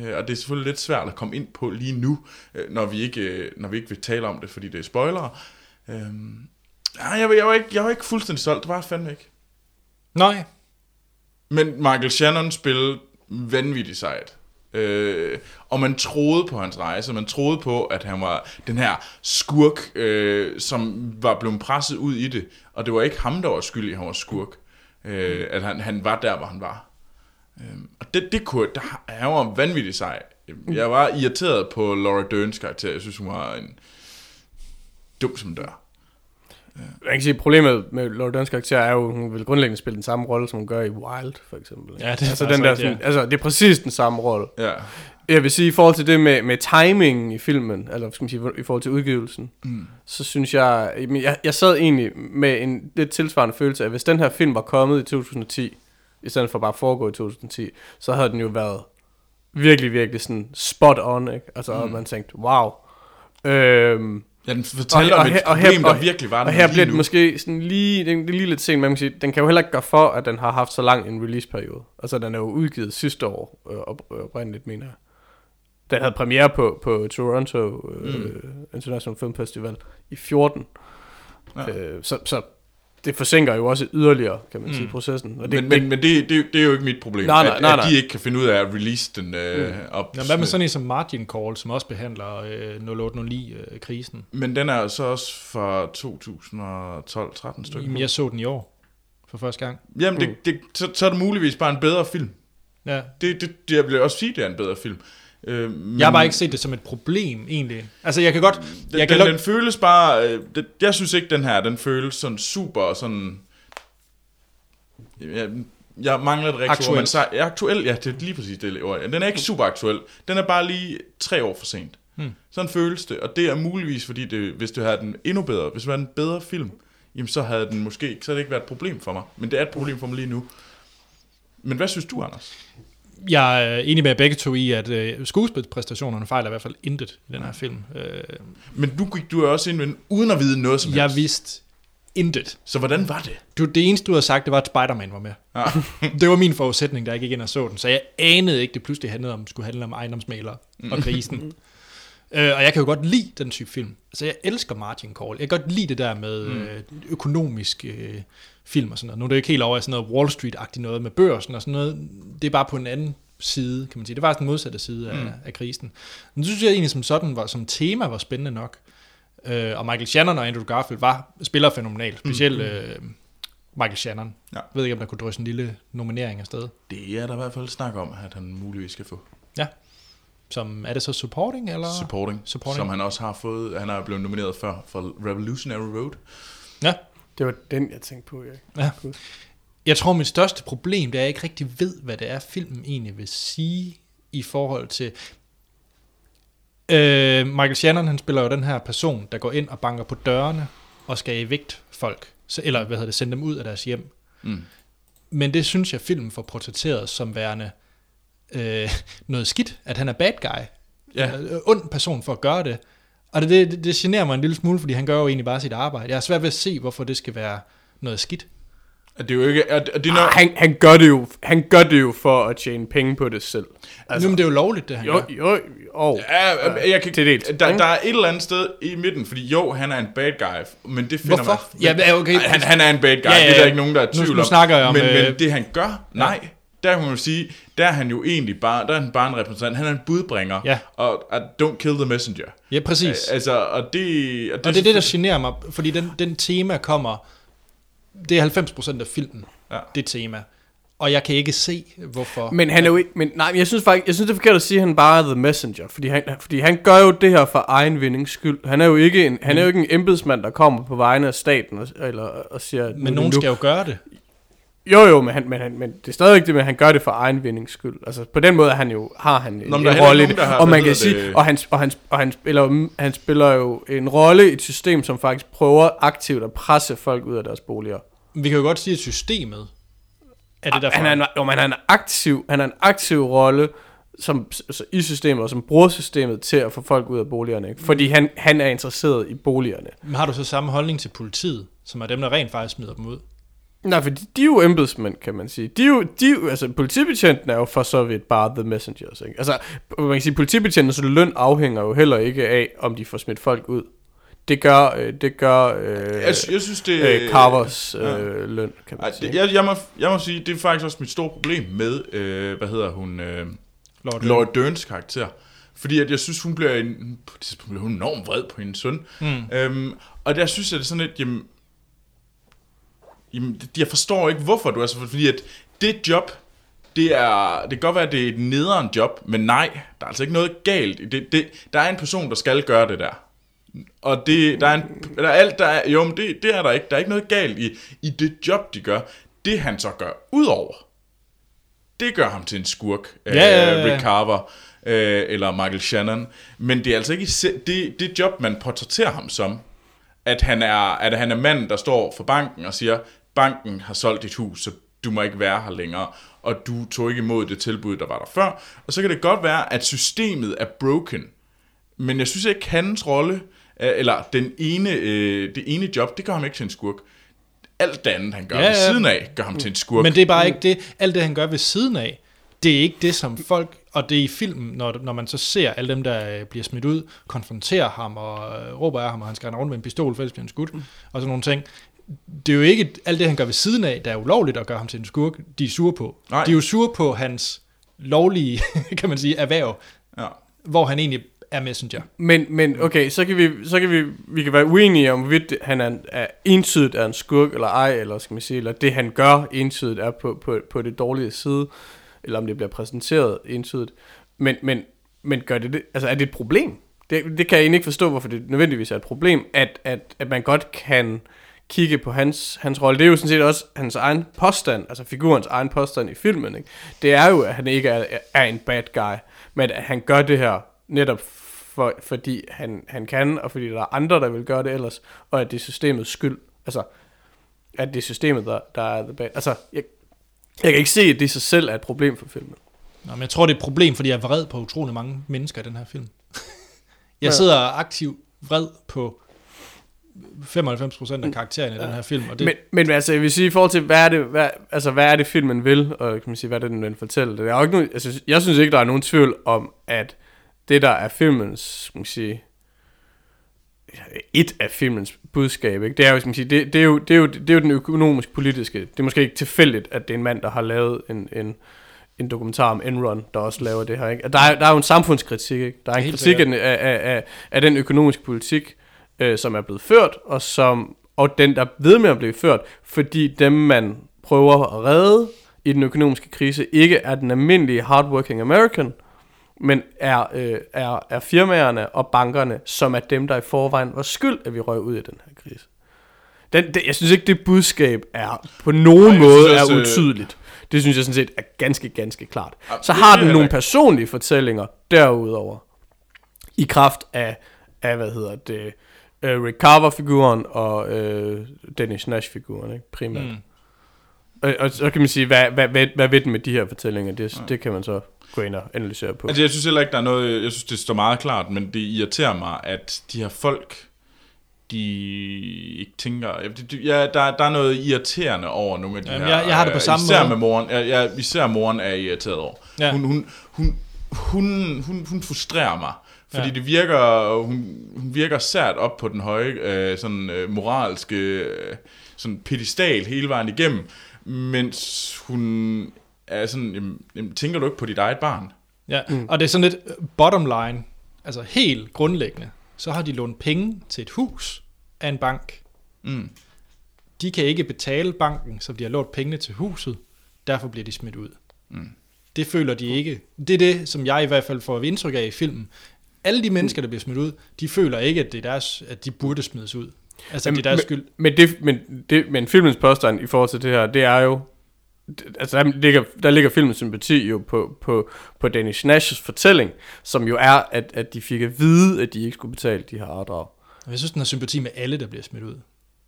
Øh, og det er selvfølgelig lidt svært at komme ind på lige nu, øh, når vi ikke, øh, når vi ikke vil tale om det, fordi det er spoilere. Øh, nej, jeg, var- jeg, var ikke, jeg var ikke fuldstændig solgt, det var jeg fandme ikke. Nej. Men Michael Shannon spillede vanvittigt sejt. Øh, og man troede på hans rejse, man troede på, at han var den her skurk, øh, som var blevet presset ud i det. Og det var ikke ham, der var skyld i, at han var skurk. Øh, at han, han var der, hvor han var. Øh, og det, det kunne, der, han var vanvittigt sej. Jeg var irriteret på Laura Derns karakter. Jeg synes, hun var en dum som dør. Jeg kan sige, problemet med Laura Derns karakter er jo, at hun vil grundlæggende spille den samme rolle, som hun gør i Wild, for eksempel. Ja, det er altså, den der, sådan, altså, det er præcis den samme rolle. Ja. Jeg vil sige, i forhold til det med, med timingen i filmen, eller skal man sige, i forhold til udgivelsen, mm. så synes jeg, jeg, jeg sad egentlig med en lidt tilsvarende følelse af, at hvis den her film var kommet i 2010, i stedet for bare at foregå i 2010, så havde den jo været virkelig, virkelig sådan spot on, ikke? Altså, mm. man tænkte, wow. Øhm, Ja, den fortæller om et problem, der virkelig var og her bliver det måske sådan lige, det, det er lige lidt sent, men man kan sige, den kan jo heller ikke gøre for, at den har haft så lang en release-periode. Altså, den er jo udgivet sidste år, øh, op, øh, oprindeligt, mener jeg. Den havde premiere på, på Toronto øh, mm. International Film Festival i 14. Ja. Ja. Øh, så, så det forsinker jo også yderligere, kan man mm. sige, processen. Og det, Men, men, men det, det, det er jo ikke mit problem, Nej, nej, at, nej, at nej. de ikke kan finde ud af at release den øh, op. Nå, hvad med sådan en som Margin Call, som også behandler øh, 0809-krisen? Men den er så også fra 2012-13 stykker. Jamen, jeg så den i år for første gang. Jamen, det, det, så, så er det muligvis bare en bedre film. Ja. Det, det, det, jeg vil også sige, det er en bedre film. Øh, men Jeg har bare ikke set det som et problem, egentlig. Altså, jeg kan godt... Den, Jeg kan den, luk- den føles bare... Øh, det, jeg synes ikke, den her, den føles sådan super sådan... Jeg, jeg mangler det rigtige ord, Aktuelt. men så, ja, aktuel, ja, det er lige præcis det ord. Den er ikke super aktuel. Den er bare lige tre år for sent. Hmm. Sådan føles det, og det er muligvis, fordi det, hvis du havde den endnu bedre, hvis det var en bedre film, jamen så havde den måske så havde det ikke været et problem for mig. Men det er et problem for mig lige nu. Men hvad synes du, Anders? Jeg er enig med jer begge to i, at øh, skuespilspræstationerne fejler i hvert fald intet i den her film. Øh, Men nu gik du også ind med den, uden at vide noget som jeg helst. vidste intet. Så hvordan var det? Du, det eneste, du havde sagt, det var, at Spider-Man var med. Ja. *laughs* det var min forudsætning, da jeg gik ind og så den. Så jeg anede ikke, det pludselig handlede om, skulle handle om ejendomsmalere og krisen. Øh, og jeg kan jo godt lide den type film. Altså, jeg elsker Margin Call. Jeg kan godt lide det der med mm. øh, økonomisk øh, film og sådan noget. Nu er det ikke helt over i sådan noget Wall Street-agtigt noget med børsen og sådan noget. Det er bare på en anden side, kan man sige. Det var faktisk den modsatte side af, mm. af krisen. Men det synes jeg egentlig som sådan var, som tema var spændende nok. Øh, og Michael Shannon og Andrew Garfield var spiller fænomenalt. Specielt mm. øh, Michael Shannon. Ja. Jeg ved ikke, om der kunne drysse en lille nominering afsted. Det er der i hvert fald snak om, at han muligvis skal få. Ja. Som, er det så supporting, eller? Supporting, Supporting. som han også har fået. Han er blevet nomineret for, for Revolutionary Road. Ja. Det var den, jeg tænkte på, Erik. Ja. Jeg tror, mit største problem, det er, at jeg ikke rigtig ved, hvad det er, filmen egentlig vil sige i forhold til... Øh, Michael Shannon, han spiller jo den her person, der går ind og banker på dørene og skal evigt folk. Så, eller hvad hedder det, sende dem ud af deres hjem. Mm. Men det synes jeg, filmen får portrætteret som værende øh, noget skidt, at han er bad guy. Ja. Øh, ond person for at gøre det. Og det, det, det generer mig en lille smule, fordi han gør jo egentlig bare sit arbejde. Jeg har svært ved at se, hvorfor det skal være noget skidt. Og det er jo ikke... Det er Ah, noget, han, han, gør det jo, han gør det jo for at tjene penge på det selv. Altså, nu, men det er jo lovligt, det han Jo, gør. jo, jo. Ja, jeg kan, Til dels, der, ikke? der er et eller andet sted i midten, fordi jo, han er en bad guy, men det finder Hvorfor? man... Ja, men, okay. han, han er en bad guy, Ja, ja, det er der ja. ikke nogen, der er Nu- tvivl nu om. snakker jeg om, Men, øh, men det han gør, nej, der kan man jo sige, der er han jo egentlig bare, der er han bare en repræsentant, han er en budbringer, Ja. og at don't kill the messenger. Ja, præcis. Altså, og det... Og Og det er det, der generer mig, fordi den, den tema kommer, det er 90% af filmen, Ja. det tema. Og jeg kan ikke se, hvorfor. Men han er jo ikke, men nej, jeg synes faktisk, jeg synes det er forkert at sige, at han bare er the messenger, fordi han, fordi han gør jo det her for egen vindings skyld. Han er jo ikke en, han er jo ikke en embedsmand, der kommer på vegne af staten og, eller, og siger, nu er men det nogen nu. skal jo gøre det. Jo, jo, men, han, men, han, men det er stadigvæk det, men han gør det for egen vindings skyld. Altså på den måde han jo, har han en, Nå, en rolle i det. nogen, Og man kan sige, og han, og, han, og han, spiller, han spiller jo en rolle i et system, som faktisk prøver aktivt at presse folk ud af deres boliger. Vi kan jo godt sige, at systemet er det derfor. Han er en, jo, men han er aktiv, han er en aktiv rolle som, altså, i systemet, og som bruger systemet til at få folk ud af boligerne. Ikke? Fordi han, han er interesseret i boligerne. Men har du så samme holdning til politiet, som er dem, der rent faktisk smider dem ud? Nej, for de, de er jo embedsmænd, kan man sige. De er jo, de er jo, altså, politibetjenten er jo for så vidt bare the messengers, ikke? Altså, man kan sige, politibetjentens løn afhænger jo heller ikke af, om de får smidt folk ud. Det gør, øh, det gør øh, Jeg, jeg synes, det... øh, Carvers øh, løn, kan man Ej, sige. det, jeg, jeg, må, jeg må sige, det er faktisk også mit store problem med, øh, hvad hedder hun, øh, Lord Laura Derns karakter. Fordi at jeg synes, hun bliver, en, på et tidspunkt bliver hun enormt vred på hendes søn. Mm. Øhm, og der synes jeg, det er sådan lidt, jamen, jamen, jeg forstår ikke, hvorfor du er så... Fordi at det job, det er, det kan godt være, at det er et nederen job, men nej, der er altså ikke noget galt. Det, det, der er en person, der skal gøre det der. Og det, der er, en, der er alt, der er, jo, men det, det er der ikke. Der er ikke noget galt i, i det job, de gør. Det han så gør udover, det gør ham til en skurk. Ja, ja, ja. Øh, Rick Carver øh, eller Michael Shannon. Men det er altså ikke det, det job, man portrætterer ham som. At han er, at han er manden, der står for banken og siger, banken har solgt dit hus, så du må ikke være her længere, og du tog ikke imod det tilbud, der var der før. Og så kan det godt være, at systemet er broken, men jeg synes ikke, hans rolle, øh, eller den ene, øh, det ene job, det gør ham ikke til en skurk. Alt det andet, han gør Ja, ja, ved siden af, gør ham til en skurk. Men det er bare ikke det. Alt det, han gør ved siden af, det er ikke det, som folk, og det er i filmen, når, når man så ser alle dem, der øh, bliver smidt ud, konfronterer ham og øh, råber af ham, og han skal rende rundt med en pistol, for ellers bliver han skudt, og sådan nogle ting. Det er jo ikke alt det, han gør ved siden af, der er ulovligt at gøre ham til en skurk, de er sure på. Nej. De er jo sure på hans lovlige, *laughs* kan man sige, erhverv, Ja. hvor han egentlig er messenger. Men, men okay, så kan vi, så kan vi, vi kan være uenige om, hvorvidt han er, er entydigt er en skurk eller ej, eller skal man sige, eller det han gør entydigt er på, på, på det dårlige side, eller om det bliver præsenteret entydigt. Men, men, men gør det, det altså er det et problem? Det, det kan jeg egentlig ikke forstå, hvorfor det nødvendigvis er et problem, at, at, at man godt kan kigge på hans, hans rolle. Det er jo sådan set også hans egen påstand, altså figurens egen påstand i filmen. Ikke? Det er jo, at han ikke er, er en bad guy, men at han gør det her netop for, fordi han, han kan, og fordi der er andre, der vil gøre det ellers, og at det er systemets skyld. Altså, at det er systemet, der, der er the bad. Altså, jeg, jeg kan ikke se, at det i sig selv er et problem for filmen. Nå, men jeg tror, det er et problem, fordi jeg er vred på utrolig mange mennesker i den her film. *laughs* jeg sidder aktivt vred på 95% af karaktererne i den her film, og det, Men, men altså, jeg vil sige, i forhold til, hvad er det, hvad, altså, hvad er det filmen vil, og kan man sige, hvad er det, den vil fortælle? Det er jo ikke nogen, altså, jeg synes ikke, der er nogen tvivl om, at det der er filmens, skal man sige, et af filmens budskab, ikke? Det er jo, skal man sige, det, det, er jo, det, er jo, det er jo den økonomisk politiske. Det er måske ikke tilfældigt, at det er en mand, der har lavet en, en, en dokumentar om Enron, der også laver det her. Ikke? Der, er, der er jo en samfundskritik. Ikke? Der er en Helt kritik af, af, af, af den økonomiske politik, øh, som er blevet ført, og, som, og den, der er ved med at blive ført, fordi dem, man prøver at redde i den økonomiske krise, ikke er den almindelige hardworking American, men er, øh, er, er firmaerne og bankerne, som er dem, der i forvejen var skyld, at vi røg ud i den her krise. Den, det, jeg synes ikke, det budskab er på nogen jeg måde synes er øh, utydeligt. Det synes jeg sådan set er ganske, ganske klart. Så har den nogle personlige fortællinger derudover, i kraft af, af hvad hedder det, uh, Rick Carver-figuren og uh, Dennis Nash-figuren, ikke? primært. Mm. Og, og så kan man sige, hvad, hvad, hvad, hvad ved den med de her fortællinger? Det, det kan man så gå ind og analysere på. Altså, jeg synes heller ikke, der er noget... Jeg synes, det står meget klart, men det irriterer mig, at de her folk, de ikke tænker... Ja, Ja, der, der er noget irriterende over nogle af de Jamen, her... jeg- jeg har det på øh, samme især måde. med moren. Ja, ja, især moren er jeg irriteret over. Ja. Hun, hun, hun, hun, hun, hun frustrerer mig. Fordi Ja. det virker, hun, hun virker sært op på den høje øh, sådan, øh, moralske øh, sådan pedestal hele vejen igennem, mens hun er sådan, jamen, jamen, tænker du ikke på dit eget barn? Ja, mm. og det er sådan lidt bottom line, altså helt grundlæggende, så har de lånt penge til et hus af en bank. Mm. De kan ikke betale banken, så de har lånt pengene til huset, derfor bliver de smidt ud. Mm. Det føler de ikke. Det er det, som jeg i hvert fald får indtryk af i filmen. Alle de mennesker, der bliver smidt ud, de føler ikke, at, det er deres, at de burde smides ud. Altså, det er deres skyld. Men, men, det, men, det, men filmens påstand i forhold til det her, det er jo, altså der ligger, der ligger filmens sympati jo på, på, på Dennis Nash's fortælling, som jo er, at, at de fik at vide, at de ikke skulle betale de her afdrag. Og Jeg synes, den har sympati med alle, der bliver smidt ud.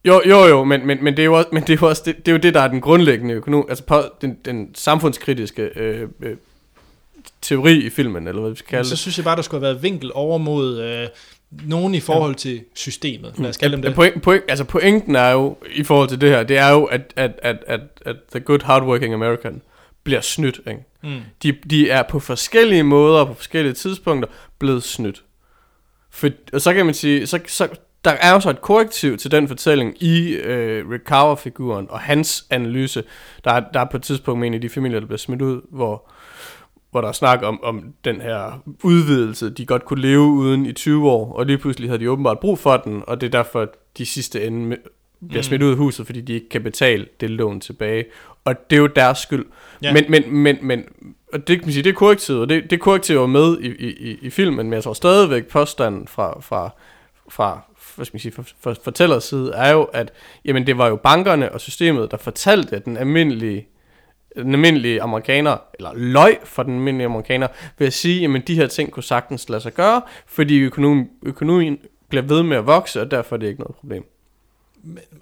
Jo, jo, jo, men, men, men det er jo også, men det er jo også det, det, er jo det der er den grundlæggende økonom, altså på, den, den samfundskritiske øh, øh, teori i filmen, eller hvad vi skal kalde Så det. synes jeg bare, der skulle have været vinkel over mod øh, nogen i forhold til systemet. Lad os kalde dem Ja, det. point, point, altså pointen er jo, i forhold til det her, det er jo, at, at, at, at, at the good hardworking American bliver snydt. Ikke? Mm. De, de er på forskellige måder, på forskellige tidspunkter, blevet snydt. For, og så kan man sige, så, så, der er jo så et korrektiv til den fortælling i øh, Rick Carver-figuren og hans analyse. Der er, der er på et tidspunkt med en af de familier, der bliver smidt ud, hvor, hvor der er snak om, om den her udvidelse, de godt kunne leve uden i 20 år, og lige pludselig havde de åbenbart brug for den, og det er derfor, de sidste ende bliver smidt ud af huset, fordi de ikke kan betale det lån tilbage. Og det er jo deres skyld. Ja. Men, men, men, men og det kan man sige, det er korrektivet, og det, det korrektiv er med i, i, i- filmen, men jeg tror stadigvæk påstanden fra, fra, fra hvad skal man sige, for, for, fortællers side, er jo, at jamen, det var jo bankerne og systemet, der fortalte, at den almindelige den almindelige amerikaner, eller løg for den almindelige amerikaner, ved at sige, at de her ting kunne sagtens lade sig gøre, fordi økonomi, økonomien bliver ved med at vokse, og derfor er det ikke noget problem.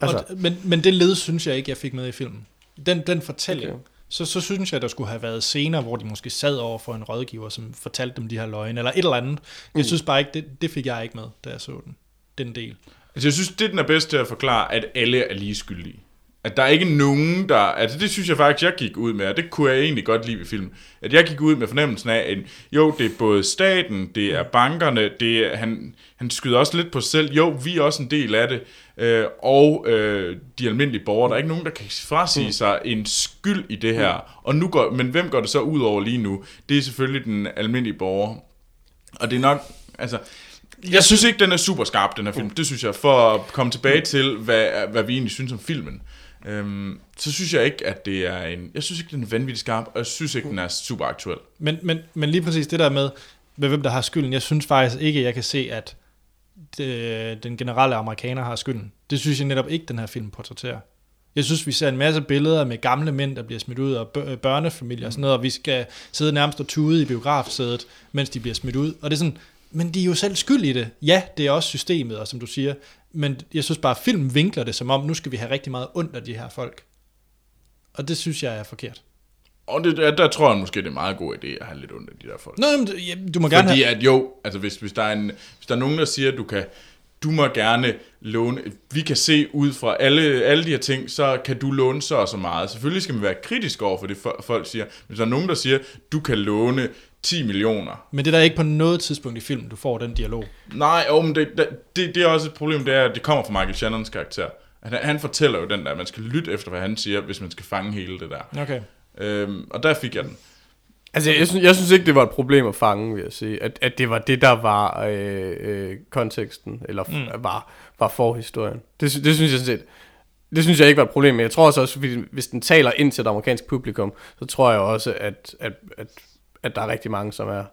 Altså. Altså- Og, men, men det led synes jeg ikke, jeg fik med i filmen. Den, den fortælling. Okay. Så, så synes jeg, der skulle have været scener, hvor de måske sad over for en rådgiver, som fortalte dem de her løgne, eller et eller andet. Jeg synes bare ikke, det, det fik jeg ikke med, da jeg så den. Den del. Altså, jeg synes, det den er bedst til at forklare, at alle er lige skyldige. At der er ikke nogen, der... Altså, det synes jeg faktisk, jeg gik ud med, og det kunne jeg egentlig godt lide ved filmen. At jeg gik ud med fornemmelsen af, at jo, det er både staten, det er bankerne, det er, han, han skyder også lidt på sig selv. Jo, vi er også en del af det. Øh, og øh, de almindelige borgere. Der er ikke nogen, der kan frasige sig en skyld i det her. Og nu går, men hvem går det så ud over lige nu? Det er selvfølgelig den almindelige borger. Og det er nok... Altså, jeg synes ikke, den er super skarp, den her film. Det synes jeg, for at komme tilbage til, hvad, hvad vi egentlig synes om filmen. Øhm, så synes jeg ikke, at det er en... Jeg synes ikke, den er vanvittigt skarp, og jeg synes ikke, den er super aktuel. Men, men, men lige præcis det der med, med hvem der har skylden, jeg synes faktisk ikke, jeg kan se, at det, den generelle amerikaner har skylden. Det synes jeg netop ikke, den her film portrætterer. Jeg synes, vi ser en masse billeder med gamle mænd, der bliver smidt ud, og børnefamilier og sådan noget, og vi skal sidde nærmest og tude i biografsædet, mens de bliver smidt ud. Og det er sådan, men de er jo selv skyld i det. Ja, det er også systemet, og som du siger, men jeg synes bare, at filmen vinkler det som om, nu skal vi have rigtig meget ondt af de her folk. Og det synes jeg er forkert. Og det, der, der tror jeg måske, det er en meget god idé at have lidt under de der folk. Nå, jamen, ja, du må gerne Fordi have... at jo, altså hvis, hvis, der er en, hvis der er nogen, der siger, at du kan, du må gerne låne, vi kan se ud fra alle, alle de her ting, så kan du låne så og så meget. Selvfølgelig skal man være kritisk over for det, fo- folk siger. Hvis der er nogen, der siger, du kan låne 10 millioner. Men det er der ikke på noget tidspunkt i filmen, du får den dialog. Nej, oh, men det, det, det er også et problem, det er, at det kommer fra Michael Shannons karakter. Han, han fortæller jo den der, at man skal lytte efter, hvad han siger, hvis man skal fange hele det der. Okay. Øhm, og der fik jeg den. Altså, jeg synes, jeg synes ikke, det var et problem at fange, vil jeg sige. At, at det var det, der var øh, øh, konteksten, eller mm. var, var forhistorien. Det, det synes jeg sådan set, det synes jeg ikke var et problem, men jeg tror også, også hvis den taler ind til et amerikansk publikum, så tror jeg også, at, at, at, at der er rigtig mange, som er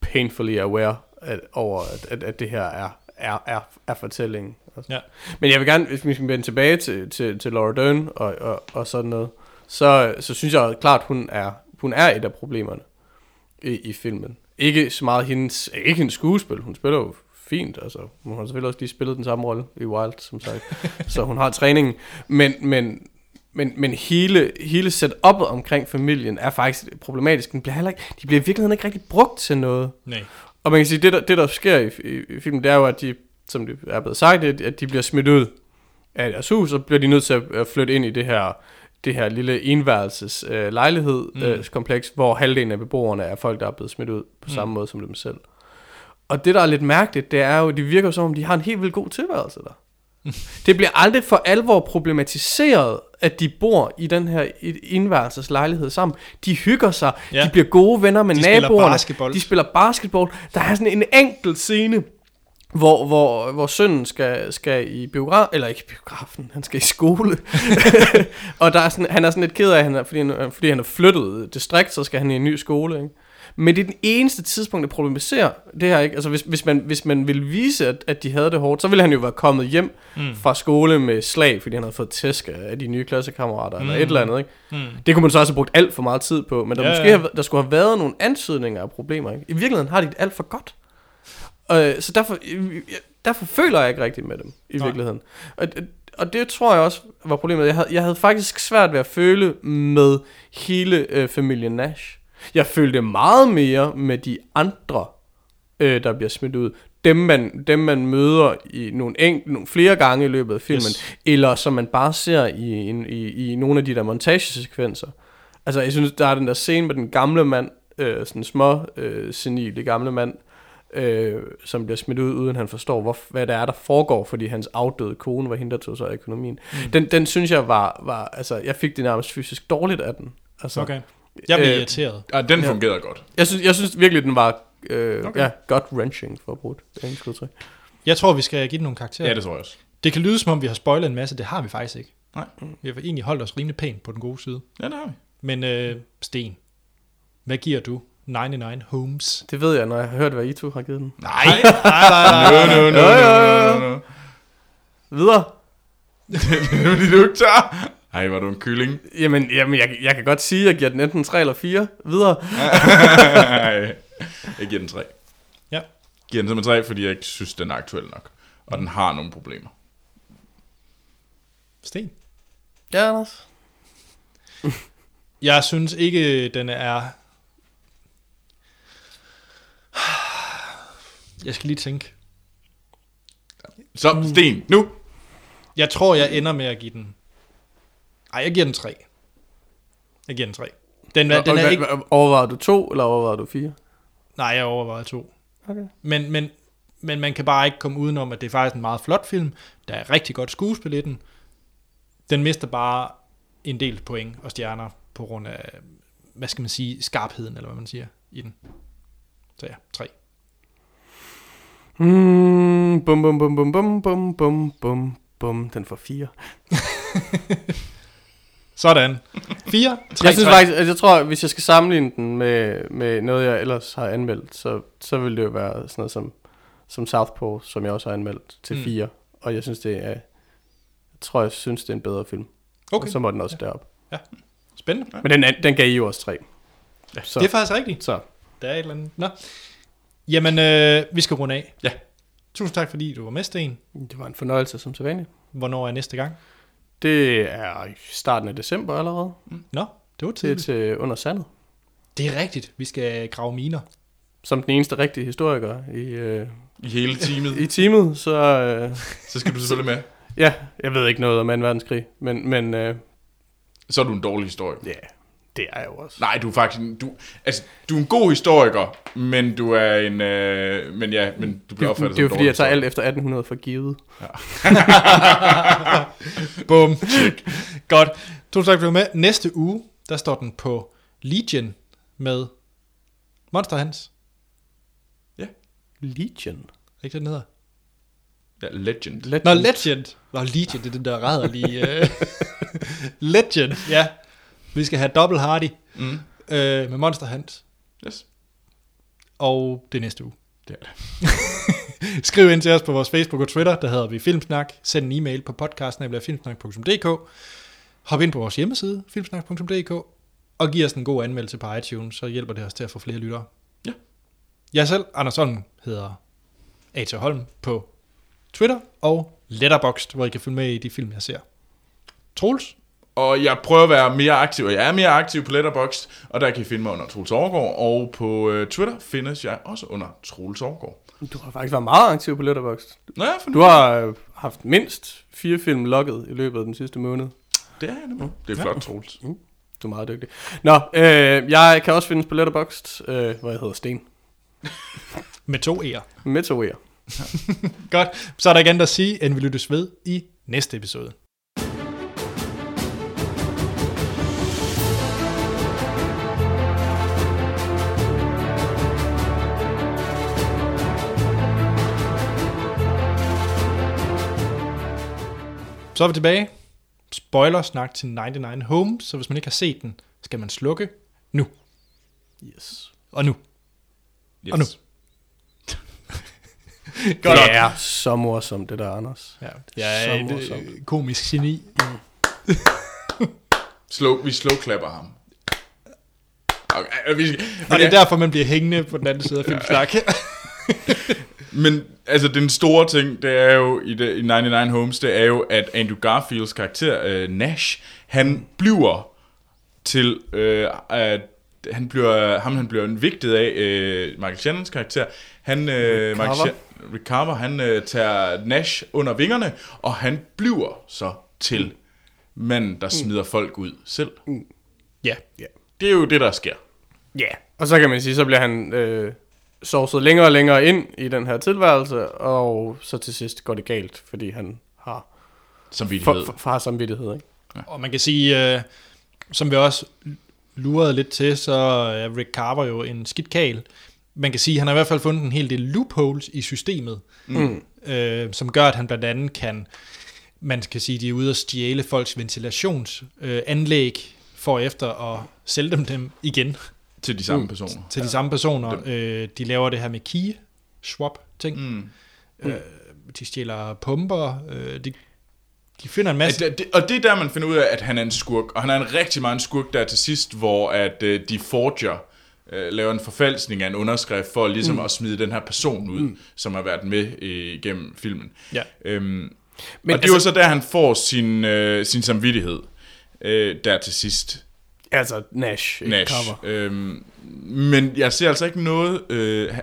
painfully aware at, over, at, at, at det her er, er, er, er fortællingen. Ja. Men jeg vil gerne, hvis vi skal vende tilbage til, til, til Laura Dern og, og, og sådan noget, så, så synes jeg klart, hun er, hun er et af problemerne i, i filmen. Ikke så meget hendes, ikke hendes skuespil, hun spiller jo fint, altså hun har selvfølgelig også lige spillet den samme rolle i Wild, som sagt, *laughs* så hun har træningen, men, men, men, men hele, hele setup'et omkring familien er faktisk problematisk. Den bliver heller ikke, de bliver i virkeligheden ikke rigtig brugt til noget. Nej. Og man kan sige, det der, det der sker i, i, i filmen, det er jo, at de, som det er blevet sagt, at de bliver smidt ud af deres hus, og bliver de nødt til at flytte ind i det her, det her lille enværelses øh, lejlighed mm. øh, hvor halvdelen af beboerne er folk, der er blevet smidt ud på samme måde som dem selv. Og det, der er lidt mærkeligt, det er jo, at det virker som om, de har en helt vildt god tilværelse der. Det bliver aldrig for alvor problematiseret, at de bor i den her indværelseslejlighed sammen. De hygger sig, Ja. de bliver gode venner med De spiller naboerne. basketball. De spiller basketball. Der er sådan en enkelt scene, hvor, hvor, hvor sønnen skal, skal i biograf, eller ikke biografen, han skal i skole. *laughs* *laughs* og der er sådan, han er sådan lidt ked af, han er, fordi, han, fordi han er flyttet distrikt, så skal han i en ny skole. Ikke? Men det er den eneste tidspunkt, der problematiserer det her. Ikke? Altså hvis, hvis, man, hvis man vil vise, at, at de havde det hårdt, så ville han jo være kommet hjem mm. fra skole med slag, fordi han havde fået tæsk af de nye klassekammerater, mm. eller et eller andet. Ikke? Mm. Det kunne man så også have brugt alt for meget tid på, men der, Ja, måske ja. Have, der skulle have været nogle antydninger af problemer. Ikke? I virkeligheden har de det alt for godt. Øh, så derfor, derfor føler jeg ikke rigtigt med dem, i Nej. virkeligheden. Og, og det tror jeg også var problemet. Jeg havde, jeg havde faktisk svært ved at føle med hele øh, familien Nash. Jeg følte meget mere med de andre, øh, der bliver smidt ud. Dem man, dem man møder i nogle, enk, nogle flere gange i løbet af filmen, Yes. eller som man bare ser i, i, i, i nogle af de der montagesekvenser. Altså, jeg synes, der er den der scene med den gamle mand, øh, sådan små øh, senil, det gamle mand, øh, som bliver smidt ud, uden han forstår, hvor, hvad det er, der foregår, fordi hans afdøde kone var hende, der tog sig af økonomien. Mm. Den, den synes jeg var, var, altså, jeg fik det nærmest fysisk dårligt af den. Altså, Okay. Jeg bliver Øh, irriteret. Ja, den Ja. fungerede godt. Jeg synes, jeg synes virkelig, den var øh, Okay. ja, godt wrenching for at bruge det engelske udtryk. Jeg tror, vi skal give den nogle karakterer. Ja, det tror jeg også. det kan lyde som om, vi har spoilet en masse. Det har vi faktisk ikke. Nej. Vi har egentlig holdt os rimelig pænt på den gode side. Ja, det har vi. Men øh, Sten, hvad giver du 99 Homes? Det ved jeg, når jeg har hørt, hvad I to har givet den. Nej, *laughs* nej, nej, nej. No, no, no, no, no, no. Videre. *laughs* Det er fordi, du ikke tør. Ej, var du en kylling? Jamen, jamen jeg, jeg kan godt sige, at jeg giver den enten 3 eller 4. Videre. Nej, jeg giver den 3. Ja. Jeg giver den simpelthen 3, fordi jeg ikke synes, den er aktuel nok. Og den har nogle problemer. Sten? Ja, Anders. *laughs* Jeg synes ikke, den er... Jeg skal lige tænke. Så, Sten, nu. Jeg tror, jeg ender med at give den... Ej, jeg giver den 3. Jeg giver den 3. Den, er, den er Okay, ikke... Overvejer du 2, eller overvejer du 4? Nej, jeg overvejede 2. Okay. Men, men, men man kan bare ikke komme udenom, at det er faktisk en meget flot film. Der er rigtig godt skuespil i den. Den mister bare en del point og stjerner på grund af, hvad skal man sige, skarpheden, eller hvad man siger, i den. Så ja, 3. Mm, bum, bum, bum, bum, bum, bum, bum, bum, bum. Den får 4. *laughs* Sådan. 4, 3, Jeg synes faktisk, at jeg tror, hvis jeg skal sammenligne den med, med noget, jeg ellers har anmeldt, så, så vil det jo være sådan noget som, som Southpaw, som jeg også har anmeldt til Mm. 4. Og jeg synes, det er... Jeg tror, jeg synes, det er en bedre film. Okay, Og så må den også derop. spændende. Men den, den gav I jo også 3. Ja, så, Det er faktisk rigtigt. så. Der er et eller andet. Nå. Jamen, øh, vi skal runde af. Ja. Tusind tak, fordi du var med, Sten. Det var en fornøjelse som sædvanligt. Hvornår er næste gang? Det er i starten af december allerede. Nå, det var Det er tidligt. til under sandet. Det er rigtigt. Vi skal grave miner. som den eneste rigtige historiker i, øh, I hele teamet. i teamet, så øh, *laughs* Så skal du selvfølgelig med. ja, jeg ved ikke noget om 2. verdenskrig, men, men øh, Så er du en dårlig historiker. ja, det er jeg jo også. Nej, du er faktisk... Du, altså, du er en god historiker, men du er en... Øh, men ja, men du bliver Det, opfattet det er jo fordi, jeg tager alt efter 1800 for givet. *laughs* Bum. Check. Godt. Tusind tak, var med. Næste uge, der står den på Legion med Monster Hans. Legion. Er ikke det, den hedder? Ja, legend. Legend. Nå, Legend. Nå, Legion, det er den der rædderlige... Uh... *laughs* Legend, ja. Vi skal have Double Hardy Mm. uh, med Monster Hans. Yes. Og det er næste uge. Det er det. *laughs* Skriv ind til os på vores Facebook og Twitter, der hedder vi Filmsnak. Send en e-mail på podcasten.filmsnak.dk Hop ind på vores hjemmeside, filmsnak.dk og giv os en god anmeldelse på iTunes, så hjælper det os til at få flere lyttere. Ja. Jeg selv, Anders Holm, hedder A.T. Holm på Twitter og Letterboxd, hvor I kan følge med i de film, jeg ser. Troels? Og jeg prøver at være mere aktiv, og jeg er mere aktiv på Letterboxd, og der kan I finde mig under Troels Overgaard, og på øh, Twitter findes jeg også under Troels Overgaard. Du har faktisk været meget aktiv på Letterboxd. Nå ja, Du har øh, haft mindst fire film logget i løbet af den sidste måned. Det er jeg nemlig. Det er flot, Troels. Du er meget dygtig. Nå, øh, jeg kan også findes på Letterboxd, øh, hvor jeg hedder Sten. *laughs* Med to E'er. Med to E'er. *laughs* Godt, så er der andet at sige, end vi lyttes ved i næste episode. Så er vi tilbage. Spoiler snak til 99 Home, så hvis man ikke har set den, skal man slukke nu. Yes. Og nu. Yes. Og nu. *laughs* Godt. Det er så morsomt, det der, Anders. Ja, jeg er Så et morsomt. øh, komisk geni. *laughs* Slow, vi slowklapper ham. Okay, vi, Og det er derfor, man bliver hængende på den anden side af filmsnak. *laughs* Men altså den store ting, det er jo i, det, i 99 Homes, det er jo, at Andrew Garfields karakter, øh, Nash, han bliver til, øh, at han bliver, ham han bliver vigtig af, øh, Michael Shannons karakter, han, øh, Michael Carver. Shan- Rick Carver, han øh, tager Nash under vingerne, og han bliver så til manden, der smider folk ud selv. ja. Det er jo det, der sker. Ja. Og så kan man sige, så bliver han øh, sovset længere og længere ind i den her tilværelse, og så til sidst går det galt, fordi han har Som vi for, for, for har samvittighed. Ikke? Og man kan sige, øh, som vi også lurede lidt til, så er Rick Carver jo en skidt kal. Man kan sige, at han har i hvert fald fundet en hel del loopholes i systemet, mm. øh, som gør, at han blandt andet kan, man kan sige, de er ude og stjæle folks ventilationsanlæg, øh, anlæg for efter at sælge dem, dem igen Til de samme personer. til de samme personer. Øh, de laver det her med key swap ting. Mm. Øh, de stjæler pumper. Øh, de, de finder en masse... At det, og det er der, man finder ud af, at han er en skurk. Og han er en rigtig meget en skurk der til sidst, hvor at uh, de forger, uh, laver en forfalskning af en underskrift for ligesom mm. at smide den her person ud, mm. som har været med uh, igennem filmen. Ja. Øhm, Men og det er jo så der, han får sin, uh, sin samvittighed. Uh, der til sidst. Altså Nash, ikke Nash. Carver. Øhm, men jeg ser altså ikke noget... Øh,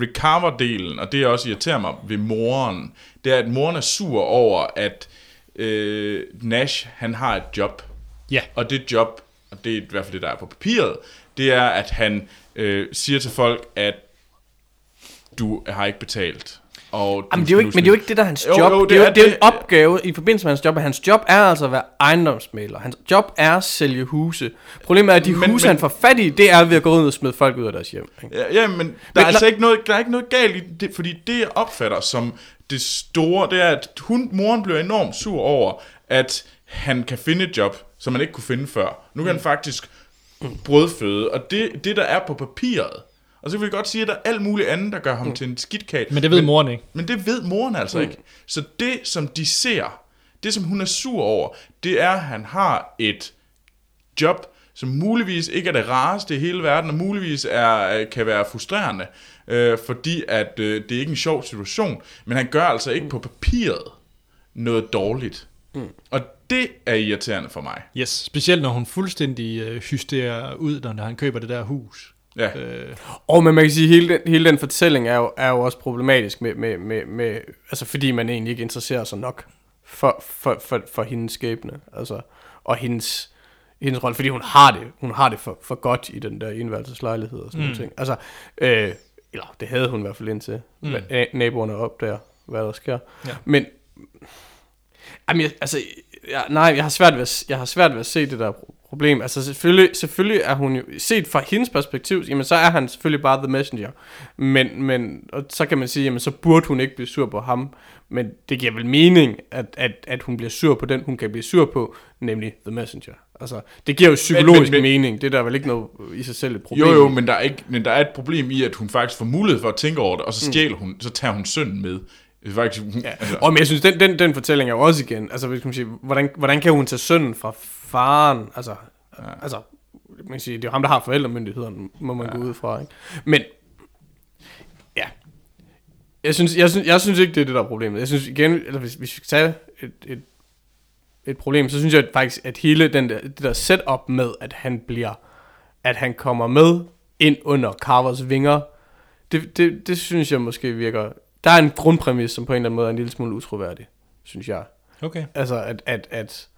Rick Carver-delen, og det jeg også irriterer mig ved moren, det er, at moren er sur over, at øh, Nash, han har et job. Ja. Og det job, og det er i hvert fald det, der er på papiret, det er, at han øh, siger til folk, at du har ikke betalt. Og Jamen, det er jo ikke, men det er jo ikke det, der er hans Jo, job. jo, det, det er jo, er det er det. en opgave i forbindelse med hans job, hans job er altså at være ejendomsmaler. Hans job er at sælge huse. Problemet er, at de Men- huse, men- han får fat i, det er ved at gå ud og smide folk ud af deres hjem. ikke? Ja, ja men der Men er altså la- ikke noget, der er ikke noget galt i det, fordi det jeg opfatter som det store, det er, at hun, moren bliver enormt sur over, at han kan finde et job, som han ikke kunne finde før. Nu kan han faktisk brødføde, og det, det der er på papiret, og så kan vi godt sige, at der er alt muligt andet, der gør ham til en skidtkage. Men det ved moren ikke. Men det ved moren altså ikke. Så det, som de ser, det som hun er sur over, det er, at han har et job, som muligvis ikke er det rareste i hele verden, og muligvis er, øh, kan være frustrerende, øh, fordi at øh, det er ikke en sjov situation, men han gør altså ikke på papiret noget dårligt. Mm. Og det er irriterende for mig. Yes, specielt når hun fuldstændig øh, hysterer ud, når han køber det der hus. Ja. Øh, Og men man kan sige, at hele den, hele den fortælling er jo, er jo også problematisk, med, med, med, med, altså fordi man egentlig ikke interesserer sig nok for, for, for, for hendes skæbne, altså, og hendes, hendes rolle, fordi hun har det, hun har det for, for godt i den der indværelseslejlighed og sådan mm. ting. Altså, øh, eller det havde hun i hvert fald indtil, mm. naboerne opdager, hvad der sker. Ja. Men, jamen, jeg, altså, jeg, nej, jeg har, svært ved at, jeg har svært ved at se det der problem. Altså selvfølgelig, selvfølgelig er hun jo, set fra hendes perspektiv, jamen så er han selvfølgelig bare the messenger. Men, men og så kan man sige, jamen så burde hun ikke blive sur på ham. Men det giver vel mening, at, at, at hun bliver sur på den, hun kan blive sur på, nemlig the messenger. Altså, det giver jo psykologisk men- mening. Det er der vel ikke noget i sig selv et problem. Jo, jo, men der, er ikke, men der er et problem i, at hun faktisk får mulighed for at tænke over det, og så stjæler hun, så tager hun synden med. Er faktisk, hun, Ja. altså, Og men jeg synes, den, den, den fortælling er jo også igen, altså hvis man sige, hvordan, hvordan kan hun tage sønnen fra faren, altså, ja. altså man kan sige, det er jo ham, der har forældremyndigheden, må man ja. gå ud fra, ikke? Men, ja, jeg synes, jeg, synes, jeg synes ikke, det er det, der er problemet. Jeg synes igen, eller hvis, hvis vi skal tage et, et, et problem, så synes jeg faktisk, at hele den der, det der setup med, at han bliver, at han kommer med ind under Carvers vinger, det, det, det synes jeg måske virker... Der er en grundpræmis, som på en eller anden måde er en lille smule utroværdig, synes jeg. okay. Altså, at, at, at,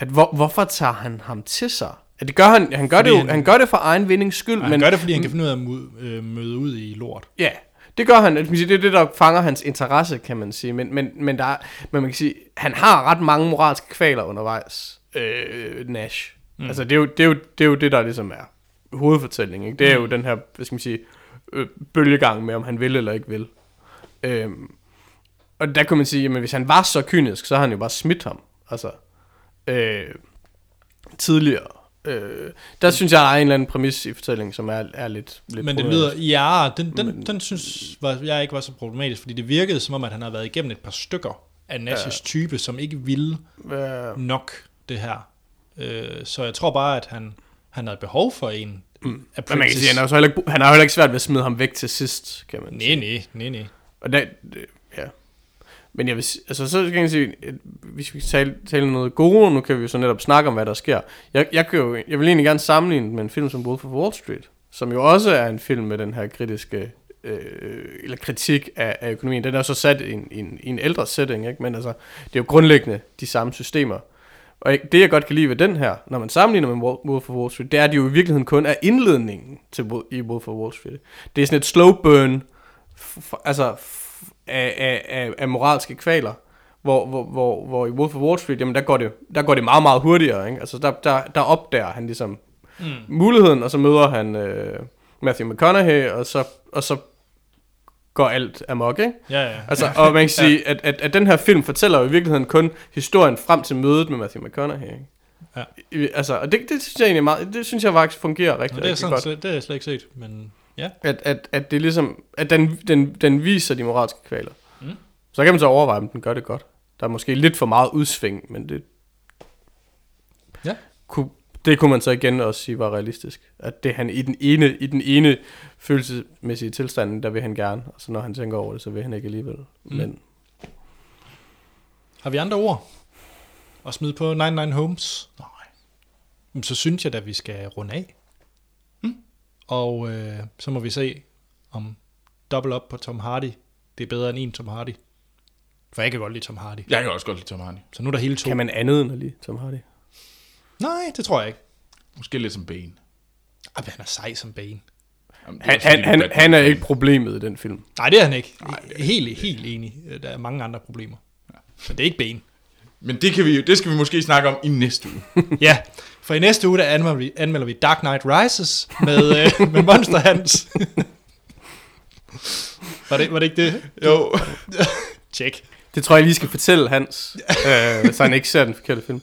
at hvor, hvorfor tager han ham til sig? At det gør han, han gør Fordi det jo, han- han, gør det for egen vindings skyld, han men gør det, fordi han kan finde ud af at møde, øh, møde ud i lort. Ja, det gør han. Altså, Det er det, der fanger hans interesse, kan man sige. Men, men, men, der er, men man kan sige, han har ret mange moralske kvaler undervejs, øh, Nash. Mm. Altså, det er, jo, det, er jo, det er jo det, der ligesom er hovedfortællingen. Ikke? Det er jo den her, hvad skal man sige, øh, bølgegang med, om han vil eller ikke vil. Øhm, og der kunne man sige, jamen hvis han var så kynisk, så har han jo bare smidt ham. Altså, øh, tidligere. Øh, der synes jeg, der er en eller anden præmis i fortællingen, som er, er lidt, lidt Men det lyder, ja, den, den, den synes var, jeg ikke var så problematisk, fordi det virkede som om, at han havde været igennem et par stykker af Nash's type, som ikke ville Øh, nok det her. Øh, så jeg tror bare, at han, han havde behov for en mm. Men man kan sige, han har jo heller ikke, han har jo heller ikke svært ved at smide ham væk til sidst, kan man Nej, sige. nej, nej, nej. Og det, det, ja. Men jeg vil, altså så kan jeg sige, at hvis vi skal tale, tale noget gode, nu kan vi jo så netop snakke om, hvad der sker. Jeg, jeg, kan jo, jeg vil egentlig gerne sammenligne den med en film som Wolf of Wall Street, som jo også er en film med den her kritiske, øh, eller kritik af, af økonomien. Den er så sat i en, i en, i en ældre setting, ikke? men altså, det er jo grundlæggende de samme systemer. Og det jeg godt kan lide ved den her, når man sammenligner med Wolf of Wall Street, det er, at det jo i virkeligheden kun er indledningen til i Wolf of Wall Street. Det er sådan et slow burn, f- f- altså af, af, af, af moralske kvaler, hvor, hvor, hvor, hvor i Wolf of Wall Street, jamen der går det, der går det meget, meget hurtigere. Ikke? Altså der, der, der opdager han ligesom mm. muligheden, og så møder han øh, Matthew McConaughey, og så, og så går alt amok, ikke? Ja, ja. Altså, og man kan *laughs* sige, at, at, at den her film fortæller jo i virkeligheden kun historien frem til mødet med Matthew McConaughey. Ikke? Ja. I- Altså, og det, det synes jeg egentlig er meget, det synes jeg faktisk fungerer rigtig, Nå, det, er rigtig sådan, godt. slet, det har jeg slet ikke set, men ja. At, at, at det ligesom, at den, den, den viser de moralske kvaler. Mm. Så kan man så overveje, om den gør det godt. Der er måske lidt for meget udsving, men det, Ja. kunne, det kunne man så igen også sige var realistisk. At det han i den ene, i den ene følelsesmæssige tilstand, der vil han gerne, og så når han tænker over det, så vil han ikke alligevel. Mm. Men Har vi andre ord at smide på 99 Homes? Nej. Men så synes jeg, at vi skal runde af. Og øh, så må vi se, om double up på Tom Hardy, det er bedre end en Tom Hardy. For jeg kan godt lide Tom Hardy. jeg kan også godt lide Tom Hardy. Så nu er der hele to. kan man andet end at lide Tom Hardy? Nej, det tror jeg ikke. Måske lidt som Bane. Ej, han er sej som Bane. Jamen, det Han, han, han, han er ikke problemet i den film. Nej, det er han ikke. helt, helt enig. Der er mange andre problemer. Men det er ikke Bane. Men det, kan vi, det skal vi måske snakke om i næste uge. *laughs* Ja, for i næste uge, der anmelder vi, anmelder vi Dark Knight Rises med, øh, *laughs* med Monster Hans. var, det, var det ikke det? jo. *laughs* Tjek. Det tror jeg lige skal fortælle Hans, øh, så han ikke ser den forkerte film.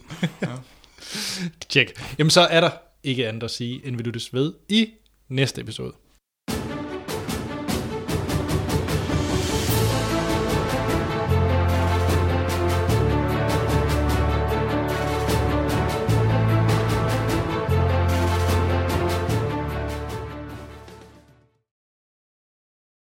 Tjek. Jamen så er der ikke andet at sige, end vi lyttes ved i næste episode.